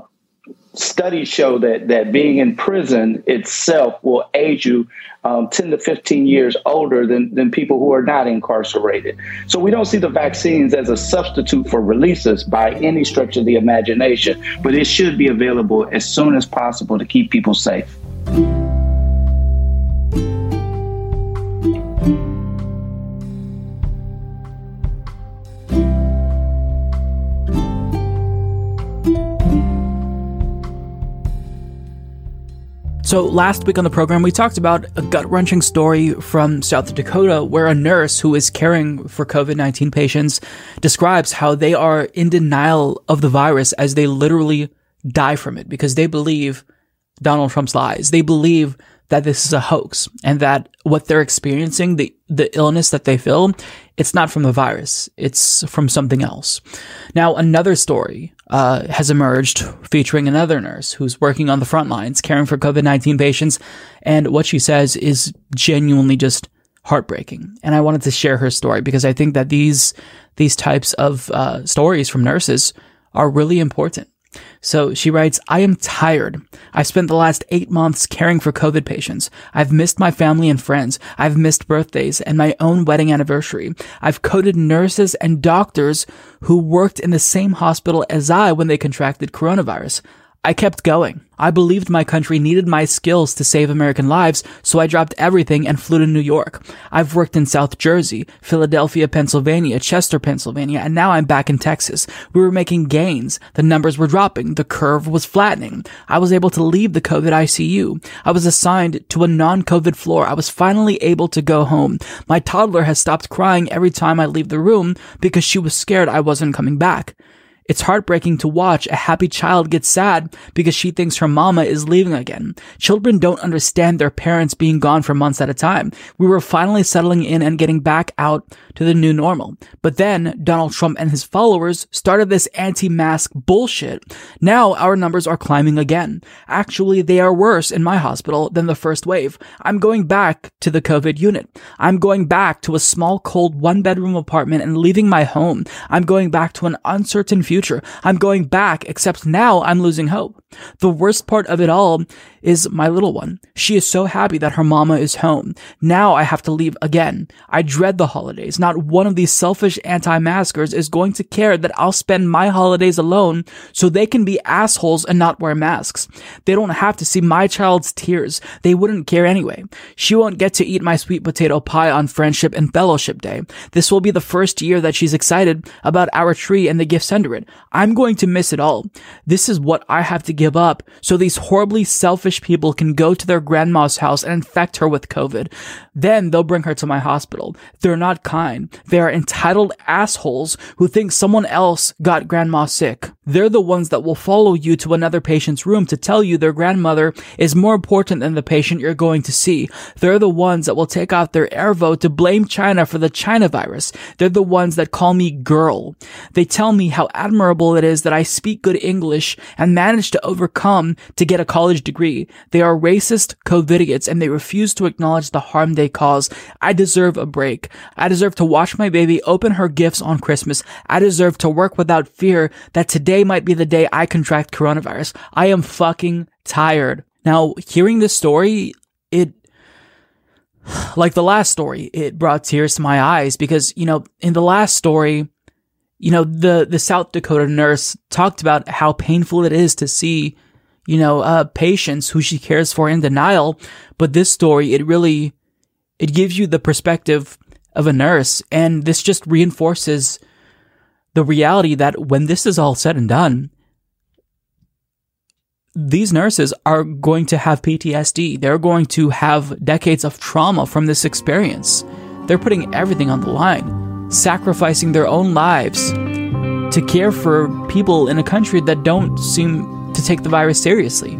studies show that that being in prison itself will age you um, 10 to 15 years older than, than people who are not incarcerated. So we don't see the vaccines as a substitute for releases by any stretch of the imagination, but it should be available as soon as possible to keep people safe. So, last week on the program, we talked about a gut wrenching story from South Dakota where a nurse who is caring for COVID 19 patients describes how they are in denial of the virus as they literally die from it because they believe Donald Trump's lies. They believe that this is a hoax and that what they're experiencing, the, the illness that they feel, it's not from the virus. It's from something else. Now, another story uh, has emerged featuring another nurse who's working on the front lines caring for COVID-19 patients. And what she says is genuinely just heartbreaking. And I wanted to share her story because I think that these, these types of uh, stories from nurses are really important. So she writes, I am tired. I've spent the last eight months caring for COVID patients. I've missed my family and friends. I've missed birthdays and my own wedding anniversary. I've coded nurses and doctors who worked in the same hospital as I when they contracted coronavirus. I kept going. I believed my country needed my skills to save American lives, so I dropped everything and flew to New York. I've worked in South Jersey, Philadelphia, Pennsylvania, Chester, Pennsylvania, and now I'm back in Texas. We were making gains. The numbers were dropping. The curve was flattening. I was able to leave the COVID ICU. I was assigned to a non-COVID floor. I was finally able to go home. My toddler has stopped crying every time I leave the room because she was scared I wasn't coming back. It's heartbreaking to watch a happy child get sad because she thinks her mama is leaving again. Children don't understand their parents being gone for months at a time. We were finally settling in and getting back out to the new normal. But then Donald Trump and his followers started this anti-mask bullshit. Now our numbers are climbing again. Actually, they are worse in my hospital than the first wave. I'm going back to the COVID unit. I'm going back to a small, cold, one bedroom apartment and leaving my home. I'm going back to an uncertain future future. I'm going back, except now I'm losing hope. The worst part of it all is my little one. She is so happy that her mama is home. Now I have to leave again. I dread the holidays. Not one of these selfish anti-maskers is going to care that I'll spend my holidays alone so they can be assholes and not wear masks. They don't have to see my child's tears. They wouldn't care anyway. She won't get to eat my sweet potato pie on Friendship and Fellowship Day. This will be the first year that she's excited about our tree and the gifts under it. I'm going to miss it all. This is what I have to give up so these horribly selfish people can go to their grandma's house and infect her with COVID. Then they'll bring her to my hospital. They're not kind. They are entitled assholes who think someone else got grandma sick. They're the ones that will follow you to another patient's room to tell you their grandmother is more important than the patient you're going to see. They're the ones that will take out their air vote to blame China for the China virus. They're the ones that call me girl. They tell me how admirable it is that I speak good English and manage to overcome to get a college degree. They are racist COVIDiots and they refuse to acknowledge the harm they cause. I deserve a break. I deserve to watch my baby open her gifts on Christmas. I deserve to work without fear that today might be the day I contract coronavirus. I am fucking tired. Now, hearing this story, it like the last story, it brought tears to my eyes because, you know, in the last story, you know, the, the South Dakota nurse talked about how painful it is to see, you know, uh, patients who she cares for in denial. But this story, it really, it gives you the perspective of a nurse. And this just reinforces the reality that when this is all said and done, these nurses are going to have PTSD. They're going to have decades of trauma from this experience. They're putting everything on the line sacrificing their own lives to care for people in a country that don't seem to take the virus seriously.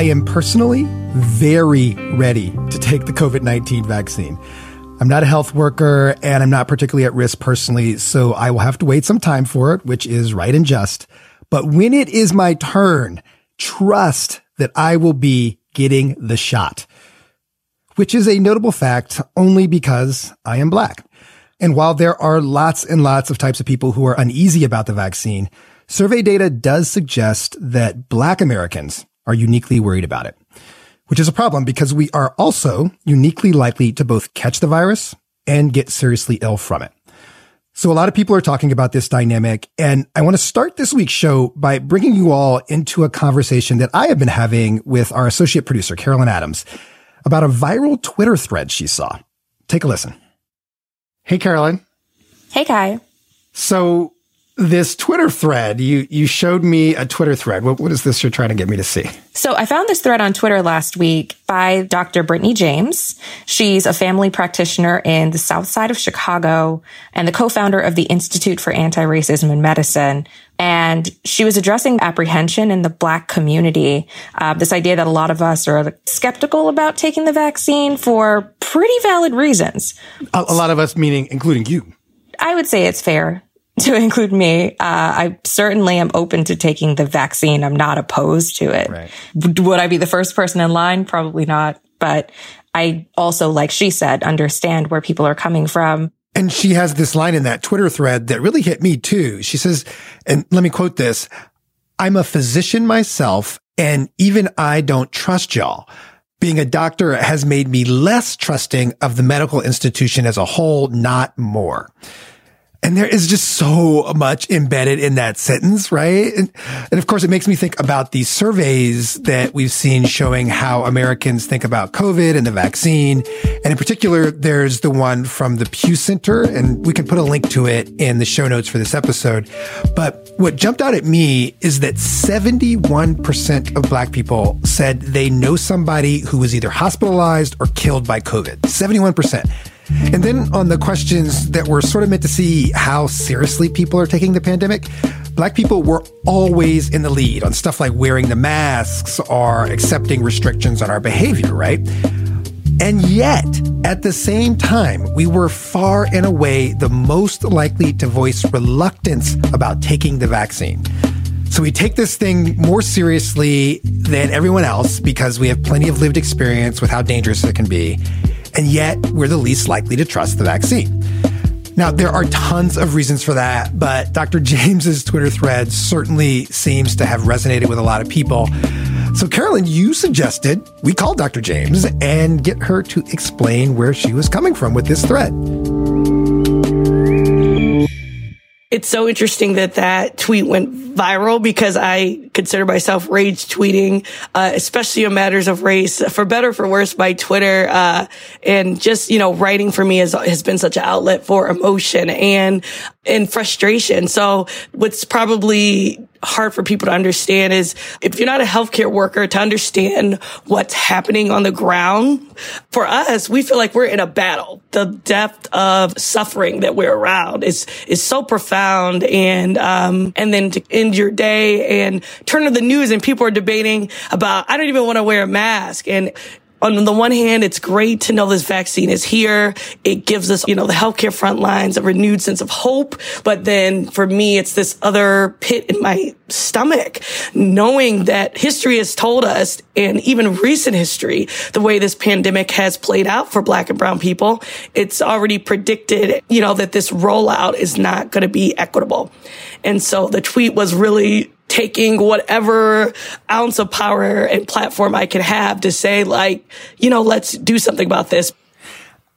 I am personally very ready to take the COVID 19 vaccine. I'm not a health worker and I'm not particularly at risk personally, so I will have to wait some time for it, which is right and just. But when it is my turn, trust that I will be getting the shot, which is a notable fact only because I am black. And while there are lots and lots of types of people who are uneasy about the vaccine, survey data does suggest that black Americans are uniquely worried about it, which is a problem because we are also uniquely likely to both catch the virus and get seriously ill from it. So a lot of people are talking about this dynamic and I want to start this week's show by bringing you all into a conversation that I have been having with our associate producer, Carolyn Adams, about a viral Twitter thread she saw. Take a listen. Hey, Carolyn. Hey, Kai. So this Twitter thread, you you showed me a Twitter thread. What, what is this you're trying to get me to see? So I found this thread on Twitter last week by Dr. Brittani James. She's a family practitioner in the South Side of Chicago and the co-founder of the Institute for Anti-Racism in Medicine. And she was addressing apprehension in the Black community. Uh, this idea that a lot of us are skeptical about taking the vaccine for pretty valid reasons. A, a lot of us, meaning including you. I would say it's fair to include me. Uh, I certainly am open to taking the vaccine. I'm not opposed to it. Right. Would I be the first person in line? Probably not. But I also, like she said, understand where people are coming from. And she has this line in that Twitter thread that really hit me too. She says, and let me quote this. I'm a physician myself and even I don't trust y'all. Being a doctor has made me less trusting of the medical institution as a whole, not more. And there is just so much embedded in that sentence, right? And, and, of course, it makes me think about these surveys that we've seen showing how Americans think about COVID and the vaccine. And in particular, there's the one from the Pew Center, and we can put a link to it in the show notes for this episode. But what jumped out at me is that 71% of Black people said they know somebody who was either hospitalized or killed by COVID. 71%. And then on the questions that were sort of meant to see how seriously people are taking the pandemic, black people were always in the lead on stuff like wearing the masks or accepting restrictions on our behavior, right? And yet, at the same time, we were far and away the most likely to voice reluctance about taking the vaccine. So we take this thing more seriously than everyone else because we have plenty of lived experience with how dangerous it can be and yet we're the least likely to trust the vaccine. Now, there are tons of reasons for that, but Dr. James's Twitter thread certainly seems to have resonated with a lot of people. So, Carolyn, you suggested we call Dr. James and get her to explain where she was coming from with this thread. It's so interesting that that tweet went viral because I consider myself rage tweeting, uh, especially on matters of race. For better for worse, by Twitter uh, and just you know writing for me has has been such an outlet for emotion and and frustration. So what's probably hard for people to understand is if you're not a healthcare worker to understand what's happening on the ground for us we feel like we're in a battle. The depth of suffering that we're around is is so profound and um and then to end your day and turn to the news and people are debating about i don't even want to wear a mask. And on the one hand, it's great to know this vaccine is here. It gives us, you know, the healthcare front lines a renewed sense of hope. But then for me, it's this other pit in my stomach, knowing that history has told us and even recent history, the way this pandemic has played out for black and brown people, it's already predicted, you know, that this rollout is not going to be equitable. And so the tweet was really taking whatever ounce of power and platform I can have to say, like, you know, let's do something about this.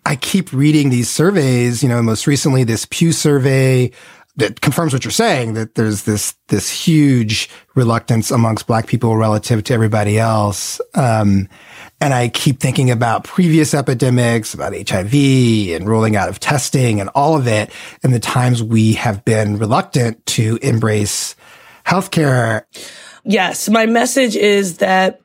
I keep reading these surveys, you know, most recently this Pew survey that confirms what you're saying, that there's this, this huge reluctance amongst black people relative to everybody else. Um, and I keep thinking about previous epidemics, about HIV and rolling out of testing and all of it, and the times we have been reluctant to embrace healthcare. Yes, my message is that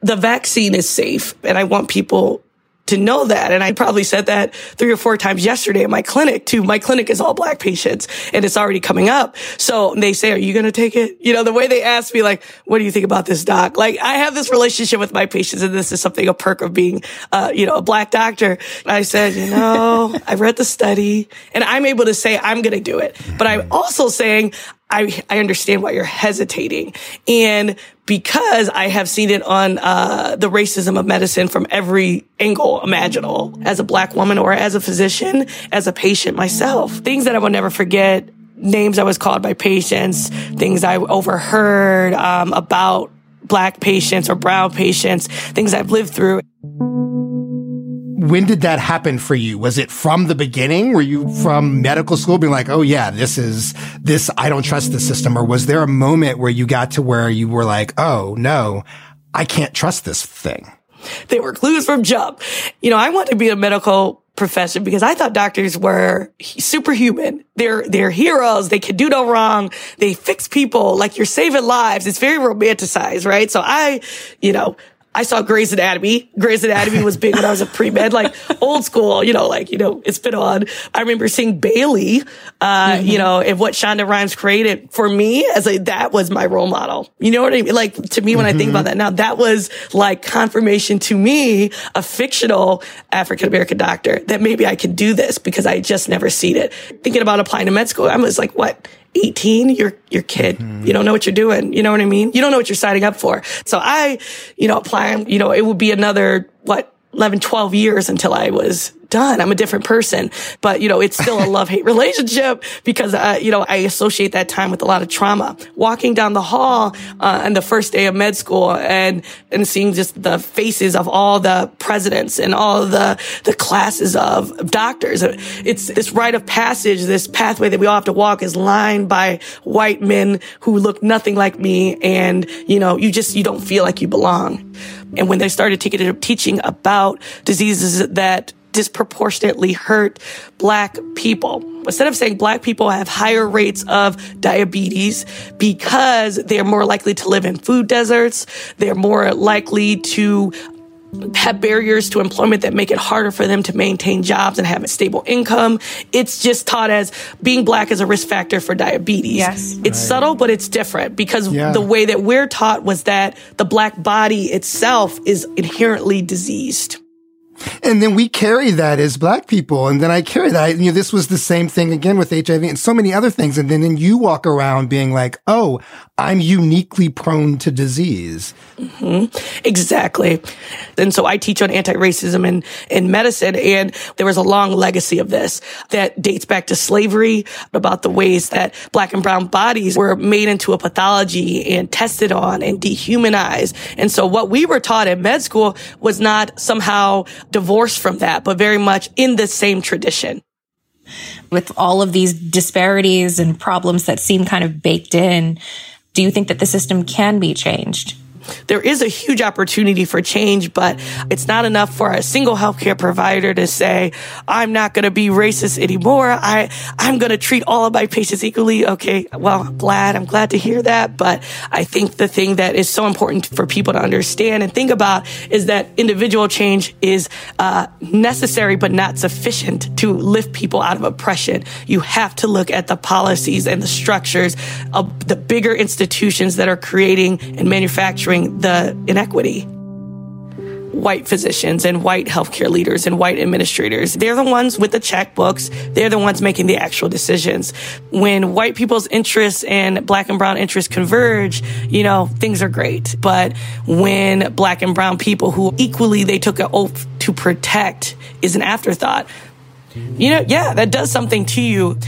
the vaccine is safe and I want people to know that. And I probably said that three or four times yesterday in my clinic too. My clinic is all black patients and it's already coming up. So they say, are you going to take it? You know, the way they ask me, like, what do you think about this doc? Like I have this relationship with my patients and this is something, a perk of being, uh, you know, a black doctor. I said, you know, I read the study and I'm able to say I'm going to do it, but I'm also saying I, I understand why you're hesitating. And because I have seen it on uh, the racism of medicine from every angle imaginable as a black woman or as a physician, as a patient myself, things that I will never forget, names I was called by patients, things I overheard um, about black patients or brown patients, things I've lived through when did that happen for you? Was it from the beginning? Were you from medical school being like, oh yeah, this is this, I don't trust the system? Or was there a moment where you got to where you were like, oh no, I can't trust this thing? They were clues from jump. You know, I wanted to be a medical profession because I thought doctors were superhuman. They're, they're heroes. They can do no wrong. They fix people like you're saving lives. It's very romanticized, right? So I, you know, I saw Grey's Anatomy. Grey's Anatomy was big when I was a pre-med, like old school, you know, like, you know, it's been on. I remember seeing Bailey, uh, mm-hmm. you know, and what Shonda Rhimes created for me as a, that was my role model. You know what I mean? Like to me, when mm-hmm. I think about that now, that was like confirmation to me, a fictional African American doctor that maybe I could do this because I just never seen it. Thinking about applying to med school, I was like, what? 18, you're, you're kid. Mm-hmm. You don't know what you're doing. You know what I mean? You don't know what you're signing up for. So I, you know, applying, you know, it would be another, what, 11, 12 years until I was done. I'm a different person, but you know, it's still a love hate relationship because, uh, you know, I associate that time with a lot of trauma. Walking down the hall, uh, on the first day of med school and, and seeing just the faces of all the presidents and all the, the classes of doctors. It's this rite of passage, this pathway that we all have to walk is lined by white men who look nothing like me. And, you know, you just, you don't feel like you belong. And when they started teaching about diseases that disproportionately hurt black people. Instead of saying black people have higher rates of diabetes because they're more likely to live in food deserts, they're more likely to have barriers to employment that make it harder for them to maintain jobs and have a stable income. It's just taught as being black is a risk factor for diabetes. Yes. It's right. subtle, but it's different because yeah. the way that we're taught was that the black body itself is inherently diseased. And then we carry that as black people. And then I carry that. You know, this was the same thing again with HIV and so many other things. And then, then you walk around being like, oh, I'm uniquely prone to disease. Mm-hmm. Exactly. And so I teach on anti-racism in, in medicine. And there was a long legacy of this that dates back to slavery about the ways that black and brown bodies were made into a pathology and tested on and dehumanized. And so what we were taught in med school was not somehow divorced from that, but very much in the same tradition. With all of these disparities and problems that seem kind of baked in, do you think that the system can be changed? There is a huge opportunity for change, but it's not enough for a single healthcare provider to say, I'm not going to be racist anymore. I, I'm going to treat all of my patients equally. Okay. Well, I'm glad. I'm glad to hear that. But I think the thing that is so important for people to understand and think about is that individual change is uh, necessary, but not sufficient to lift people out of oppression. You have to look at the policies and the structures of the bigger institutions that are creating and manufacturing the inequity. White physicians and white healthcare leaders and white administrators. They're the ones with the checkbooks. They're the ones making the actual decisions. When white people's interests and black and brown interests converge, you know, things are great. But when black and brown people who equally they took an oath to protect is an afterthought, you know, yeah, that does something to you.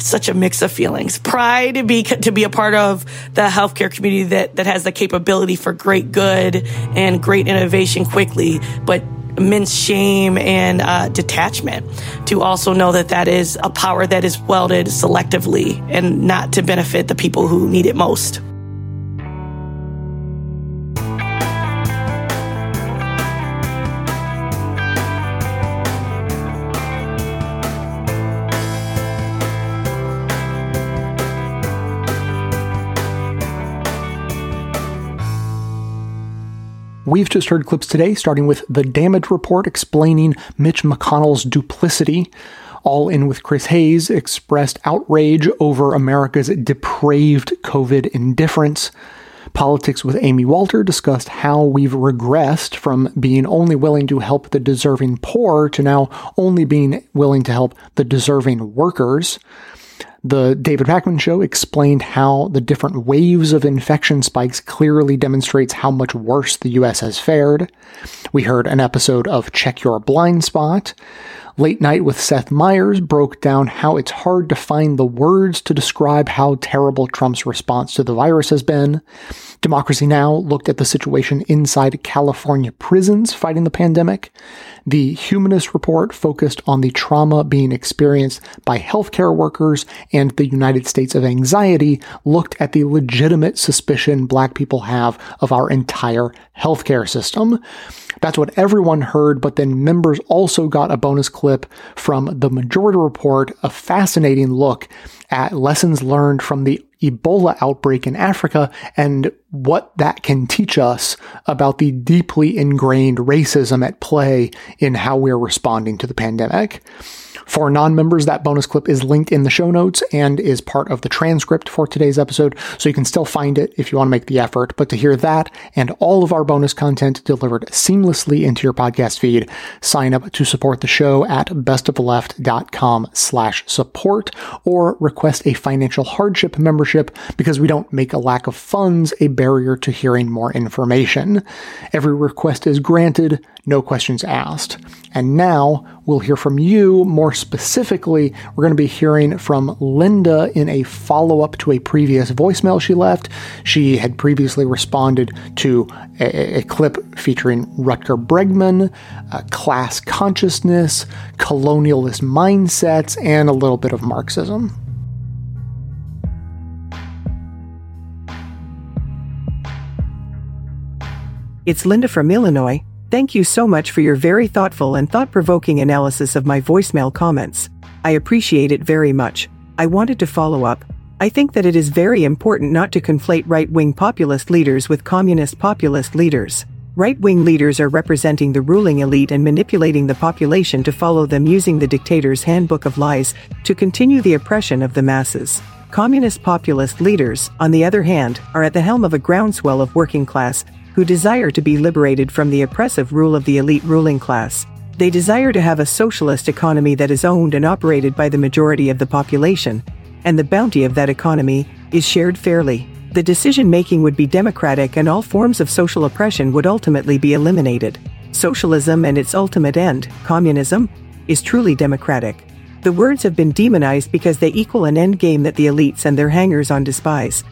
Such a mix of feelings. Pride to be to be a part of the healthcare community that that has the capability for great good and great innovation quickly, but immense shame and uh, detachment to also know that that is a power that is welded selectively and not to benefit the people who need it most. We've just heard clips today, starting with the damage report explaining Mitch McConnell's duplicity. All in with Chris Hayes expressed outrage over America's depraved COVID indifference. Politics with Amy Walter discussed how we've regressed from being only willing to help the deserving poor to now only being willing to help the deserving workers. The David Pakman show explained how the different waves of infection spikes clearly demonstrates how much worse the US has fared. We heard an episode of Check Your Blind Spot. Late Night with Seth Meyers broke down how it's hard to find the words to describe how terrible Trump's response to the virus has been. Democracy Now! looked at the situation inside California prisons fighting the pandemic. The Humanist Report focused on the trauma being experienced by healthcare workers, and the United States of Anxiety looked at the legitimate suspicion black people have of our entire healthcare system. That's what everyone heard, but then members also got a bonus clip from the Majority Report, a fascinating look at lessons learned from the Ebola outbreak in Africa and what that can teach us about the deeply ingrained racism at play in how we're responding to the pandemic. For non members, that bonus clip is linked in the show notes and is part of the transcript for today's episode, so you can still find it if you want to make the effort. But to hear that and all of our bonus content delivered seamlessly into your podcast feed, sign up to support the show at bestoftheleft.com slash support or request a financial hardship membership because we don't make a lack of funds a barrier to hearing more information. Every request is granted, no questions asked. And now we'll hear from you more specifically. We're going to be hearing from Linda in a follow up to a previous voicemail she left. She had previously responded to a, a clip featuring Rutger Bregman, uh, class consciousness, colonialist mindsets, and a little bit of Marxism. It's Linda from Illinois. Thank you so much for your very thoughtful and thought provoking analysis of my voicemail comments. I appreciate it very much. I wanted to follow up. I think that it is very important not to conflate right wing populist leaders with communist populist leaders. Right wing leaders are representing the ruling elite and manipulating the population to follow them using the dictator's handbook of lies to continue the oppression of the masses. Communist populist leaders, on the other hand, are at the helm of a groundswell of working class who desire to be liberated from the oppressive rule of the elite ruling class. They desire to have a socialist economy that is owned and operated by the majority of the population, and the bounty of that economy is shared fairly. The decision making would be democratic and all forms of social oppression would ultimately be eliminated. Socialism and its ultimate end, communism, is truly democratic. The words have been demonized because they equal an end game that the elites and their hangers on despise.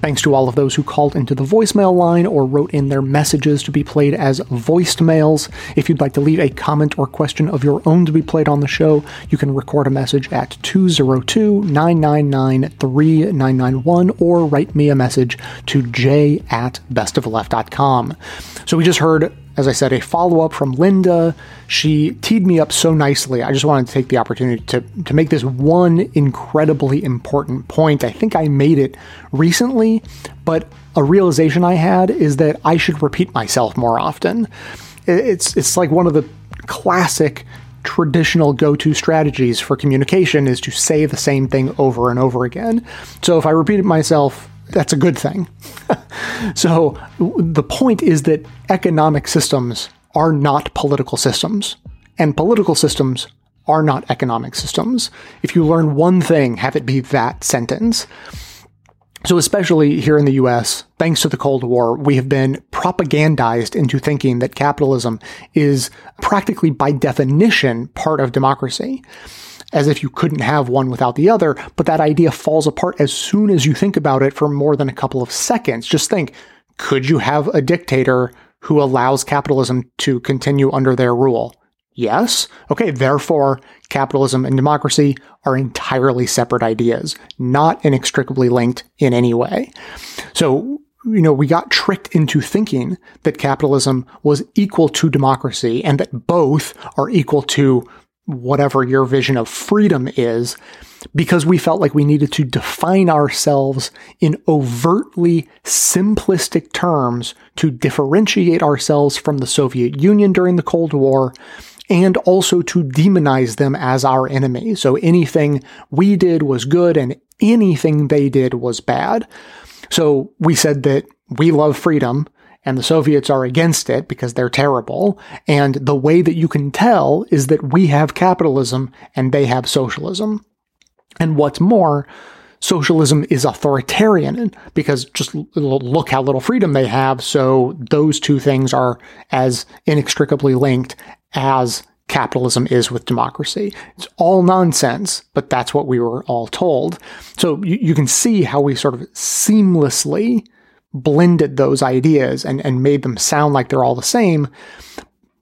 Thanks to all of those who called into the voicemail line or wrote in their messages to be played as voiced mails. If you'd like to leave a comment or question of your own to be played on the show, you can record a message at 202 999 3991 or write me a message to j at bestoftheleft.com. So we just heard as I said, a follow up from Linda. She teed me up so nicely. I just wanted to take the opportunity to, to make this one incredibly important point. I think I made it recently, but a realization I had is that I should repeat myself more often. It's, it's like one of the classic traditional go-to strategies for communication is to say the same thing over and over again. So if I repeat it myself that's a good thing. so the point is that economic systems are not political systems, and political systems are not economic systems. If you learn one thing, have it be that sentence. So, especially here in the US, thanks to the Cold War, we have been propagandized into thinking that capitalism is practically by definition part of democracy as if you couldn't have one without the other, but that idea falls apart as soon as you think about it for more than a couple of seconds. Just think, could you have a dictator who allows capitalism to continue under their rule? Yes. Okay, therefore, capitalism and democracy are entirely separate ideas, not inextricably linked in any way. So, you know, we got tricked into thinking that capitalism was equal to democracy and that both are equal to whatever your vision of freedom is, because we felt like we needed to define ourselves in overtly simplistic terms to differentiate ourselves from the Soviet Union during the Cold War and also to demonize them as our enemy. So anything we did was good and anything they did was bad. So we said that we love freedom and the Soviets are against it because they're terrible. And the way that you can tell is that we have capitalism and they have socialism. And what's more, socialism is authoritarian because just look how little freedom they have. So those two things are as inextricably linked as capitalism is with democracy. It's all nonsense, but that's what we were all told. So you, you can see how we sort of seamlessly blended those ideas and, and made them sound like they're all the same.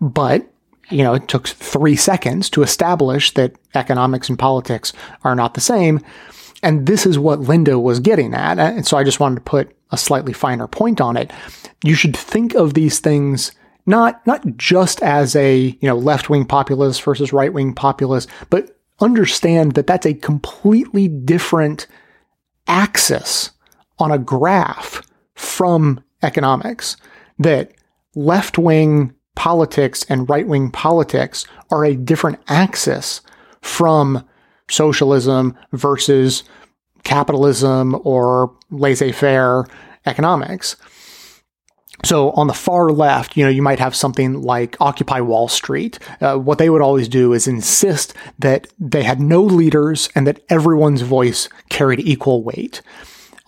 But, you know, it took three seconds to establish that economics and politics are not the same. And this is what Linda was getting at. Uh, and so I just wanted to put a slightly finer point on it. You should think of these things not not just as a you know left wing populist versus right wing populist, but understand that that's a completely different axis on a graph from economics. That left wing politics and right wing politics are a different axis from socialism versus capitalism or laissez faire economics. So on the far left, you know, you might have something like Occupy Wall Street. Uh, what they would always do is insist that they had no leaders and that everyone's voice carried equal weight.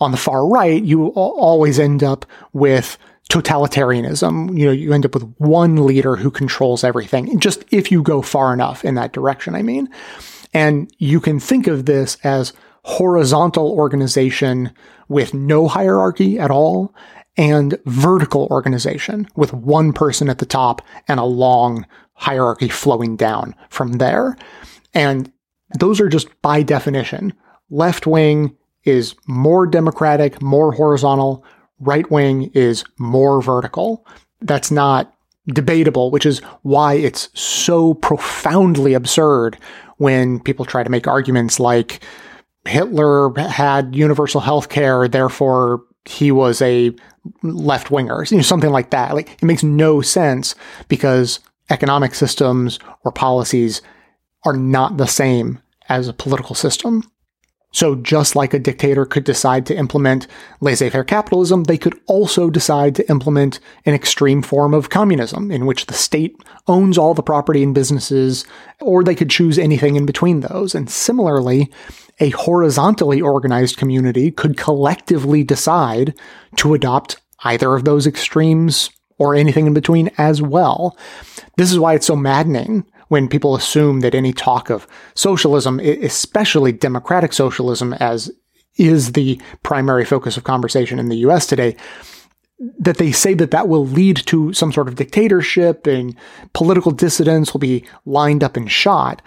On the far right, you always end up with totalitarianism. You know, you end up with one leader who controls everything. Just if you go far enough in that direction, I mean. And you can think of this as horizontal organization with no hierarchy at all and vertical organization with one person at the top and a long hierarchy flowing down from there. And those are just by definition. Left wing is more democratic, more horizontal. Right wing is more vertical. That's not debatable, which is why it's so profoundly absurd when people try to make arguments like Hitler had universal health care, therefore he was a left winger, you know, something like that. Like it makes no sense because economic systems or policies are not the same as a political system. So just like a dictator could decide to implement laissez-faire capitalism, they could also decide to implement an extreme form of communism in which the state owns all the property and businesses, or they could choose anything in between those. And similarly, a horizontally organized community could collectively decide to adopt either of those extremes or anything in between as well. This is why it's so maddening when people assume that any talk of socialism, especially democratic socialism, as is the primary focus of conversation in the US today, that they say that that will lead to some sort of dictatorship and political dissidents will be lined up and shot.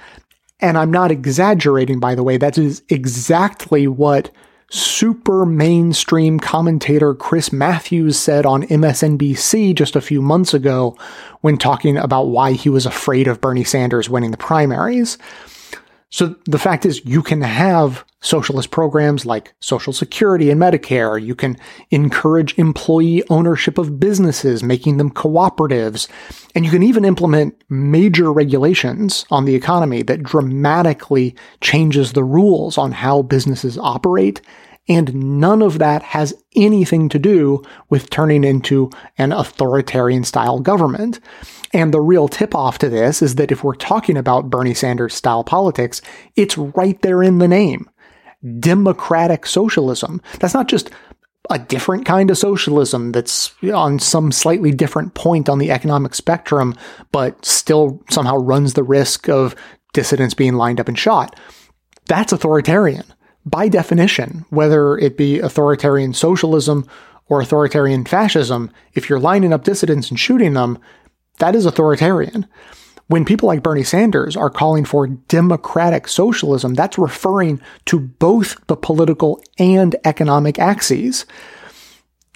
And I'm not exaggerating, by the way. That is exactly what super mainstream commentator Chris Matthews said on MSNBC just a few months ago when talking about why he was afraid of Bernie Sanders winning the primaries. So the fact is, you can have socialist programs like Social Security and Medicare. You can encourage employee ownership of businesses, making them cooperatives. And you can even implement major regulations on the economy that dramatically changes the rules on how businesses operate. And none of that has anything to do with turning into an authoritarian style government. And the real tip off to this is that if we're talking about Bernie Sanders style politics, it's right there in the name. Democratic socialism. That's not just a different kind of socialism that's on some slightly different point on the economic spectrum, but still somehow runs the risk of dissidents being lined up and shot. That's authoritarian. By definition, whether it be authoritarian socialism or authoritarian fascism, if you're lining up dissidents and shooting them, that is authoritarian. When people like Bernie Sanders are calling for democratic socialism, that's referring to both the political and economic axes.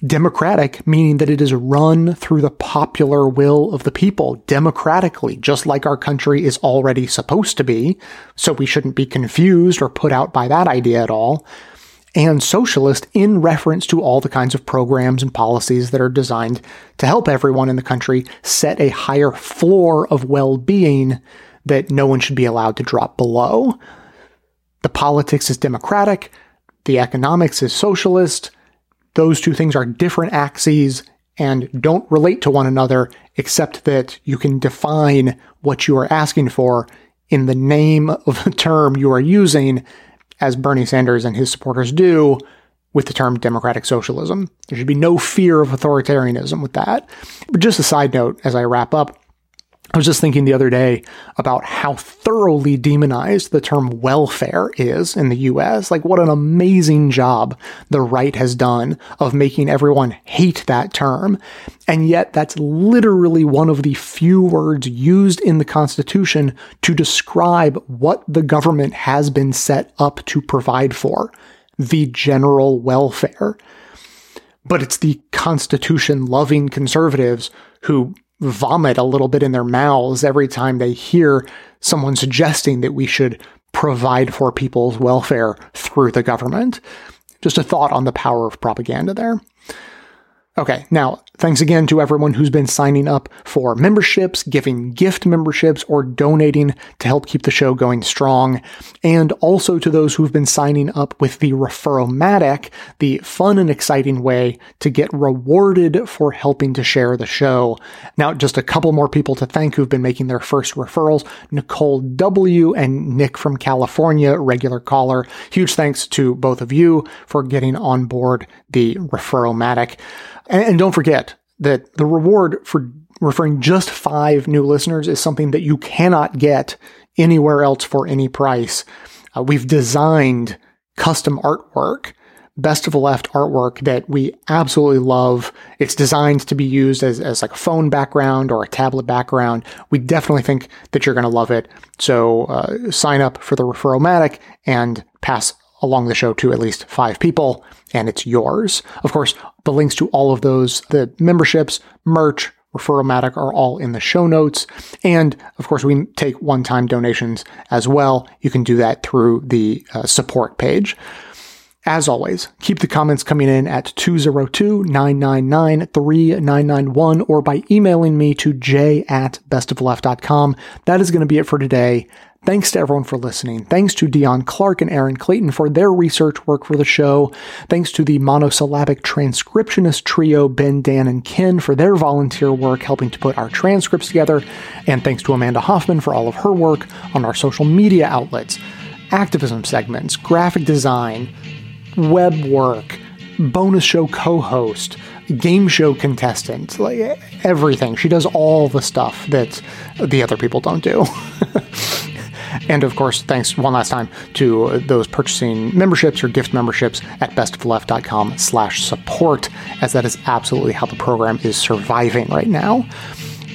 Democratic, meaning that it is run through the popular will of the people democratically, just like our country is already supposed to be. So we shouldn't be confused or put out by that idea at all and socialist in reference to all the kinds of programs and policies that are designed to help everyone in the country set a higher floor of well being that no one should be allowed to drop below. The politics is democratic, the economics is socialist. Those two things are different axes, and don't relate to one another except that you can define what you are asking for in the name of the term you are using, as Bernie Sanders and his supporters do with the term democratic socialism. There should be no fear of authoritarianism with that. But just a side note as I wrap up, I was just thinking the other day about how thoroughly demonized the term welfare is in the US. Like, what an amazing job the right has done of making everyone hate that term. And yet, that's literally one of the few words used in the Constitution to describe what the government has been set up to provide for the general welfare. But it's the Constitution loving conservatives who vomit a little bit in their mouths every time they hear someone suggesting that we should provide for people's welfare through the government. Just a thought on the power of propaganda there. Okay, now, thanks again to everyone who's been signing up for memberships, giving gift memberships, or donating to help keep the show going strong. And also to those who've been signing up with the Referomatic, the fun and exciting way to get rewarded for helping to share the show. Now, just a couple more people to thank who've been making their first referrals Nicole W. and Nick from California, regular caller. Huge thanks to both of you for getting on board the Referomatic. And, and don't forget that the reward for referring just five new listeners is something that you cannot get anywhere else for any price. Uh, we've designed custom artwork, best of the left artwork that we absolutely love. It's designed to be used as, as like a phone background or a tablet background. We definitely think that you're going to love it. So uh, sign up for the Referomatic and pass along the show to at least five people, and it's yours. Of course, the links to all of those, the memberships, merch, Referomatic are all in the show notes. And of course, we take one time donations as well. You can do that through the uh, support page. As always, keep the comments coming in at 202 999 3991 or by emailing me to j at bestofleft.com. That is going to be it for today. Thanks to everyone for listening. Thanks to Dion Clark and Aaron Clayton for their research work for the show. Thanks to the monosyllabic transcriptionist trio, Ben, Dan, and Ken, for their volunteer work helping to put our transcripts together. And thanks to Amanda Hoffman for all of her work on our social media outlets, activism segments, graphic design, web work, bonus show co host, game show contestant, like everything. She does all the stuff that the other people don't do. And of course, thanks one last time to those purchasing memberships or gift memberships at bestofleft.com slash support, as that is absolutely how the program is surviving right now.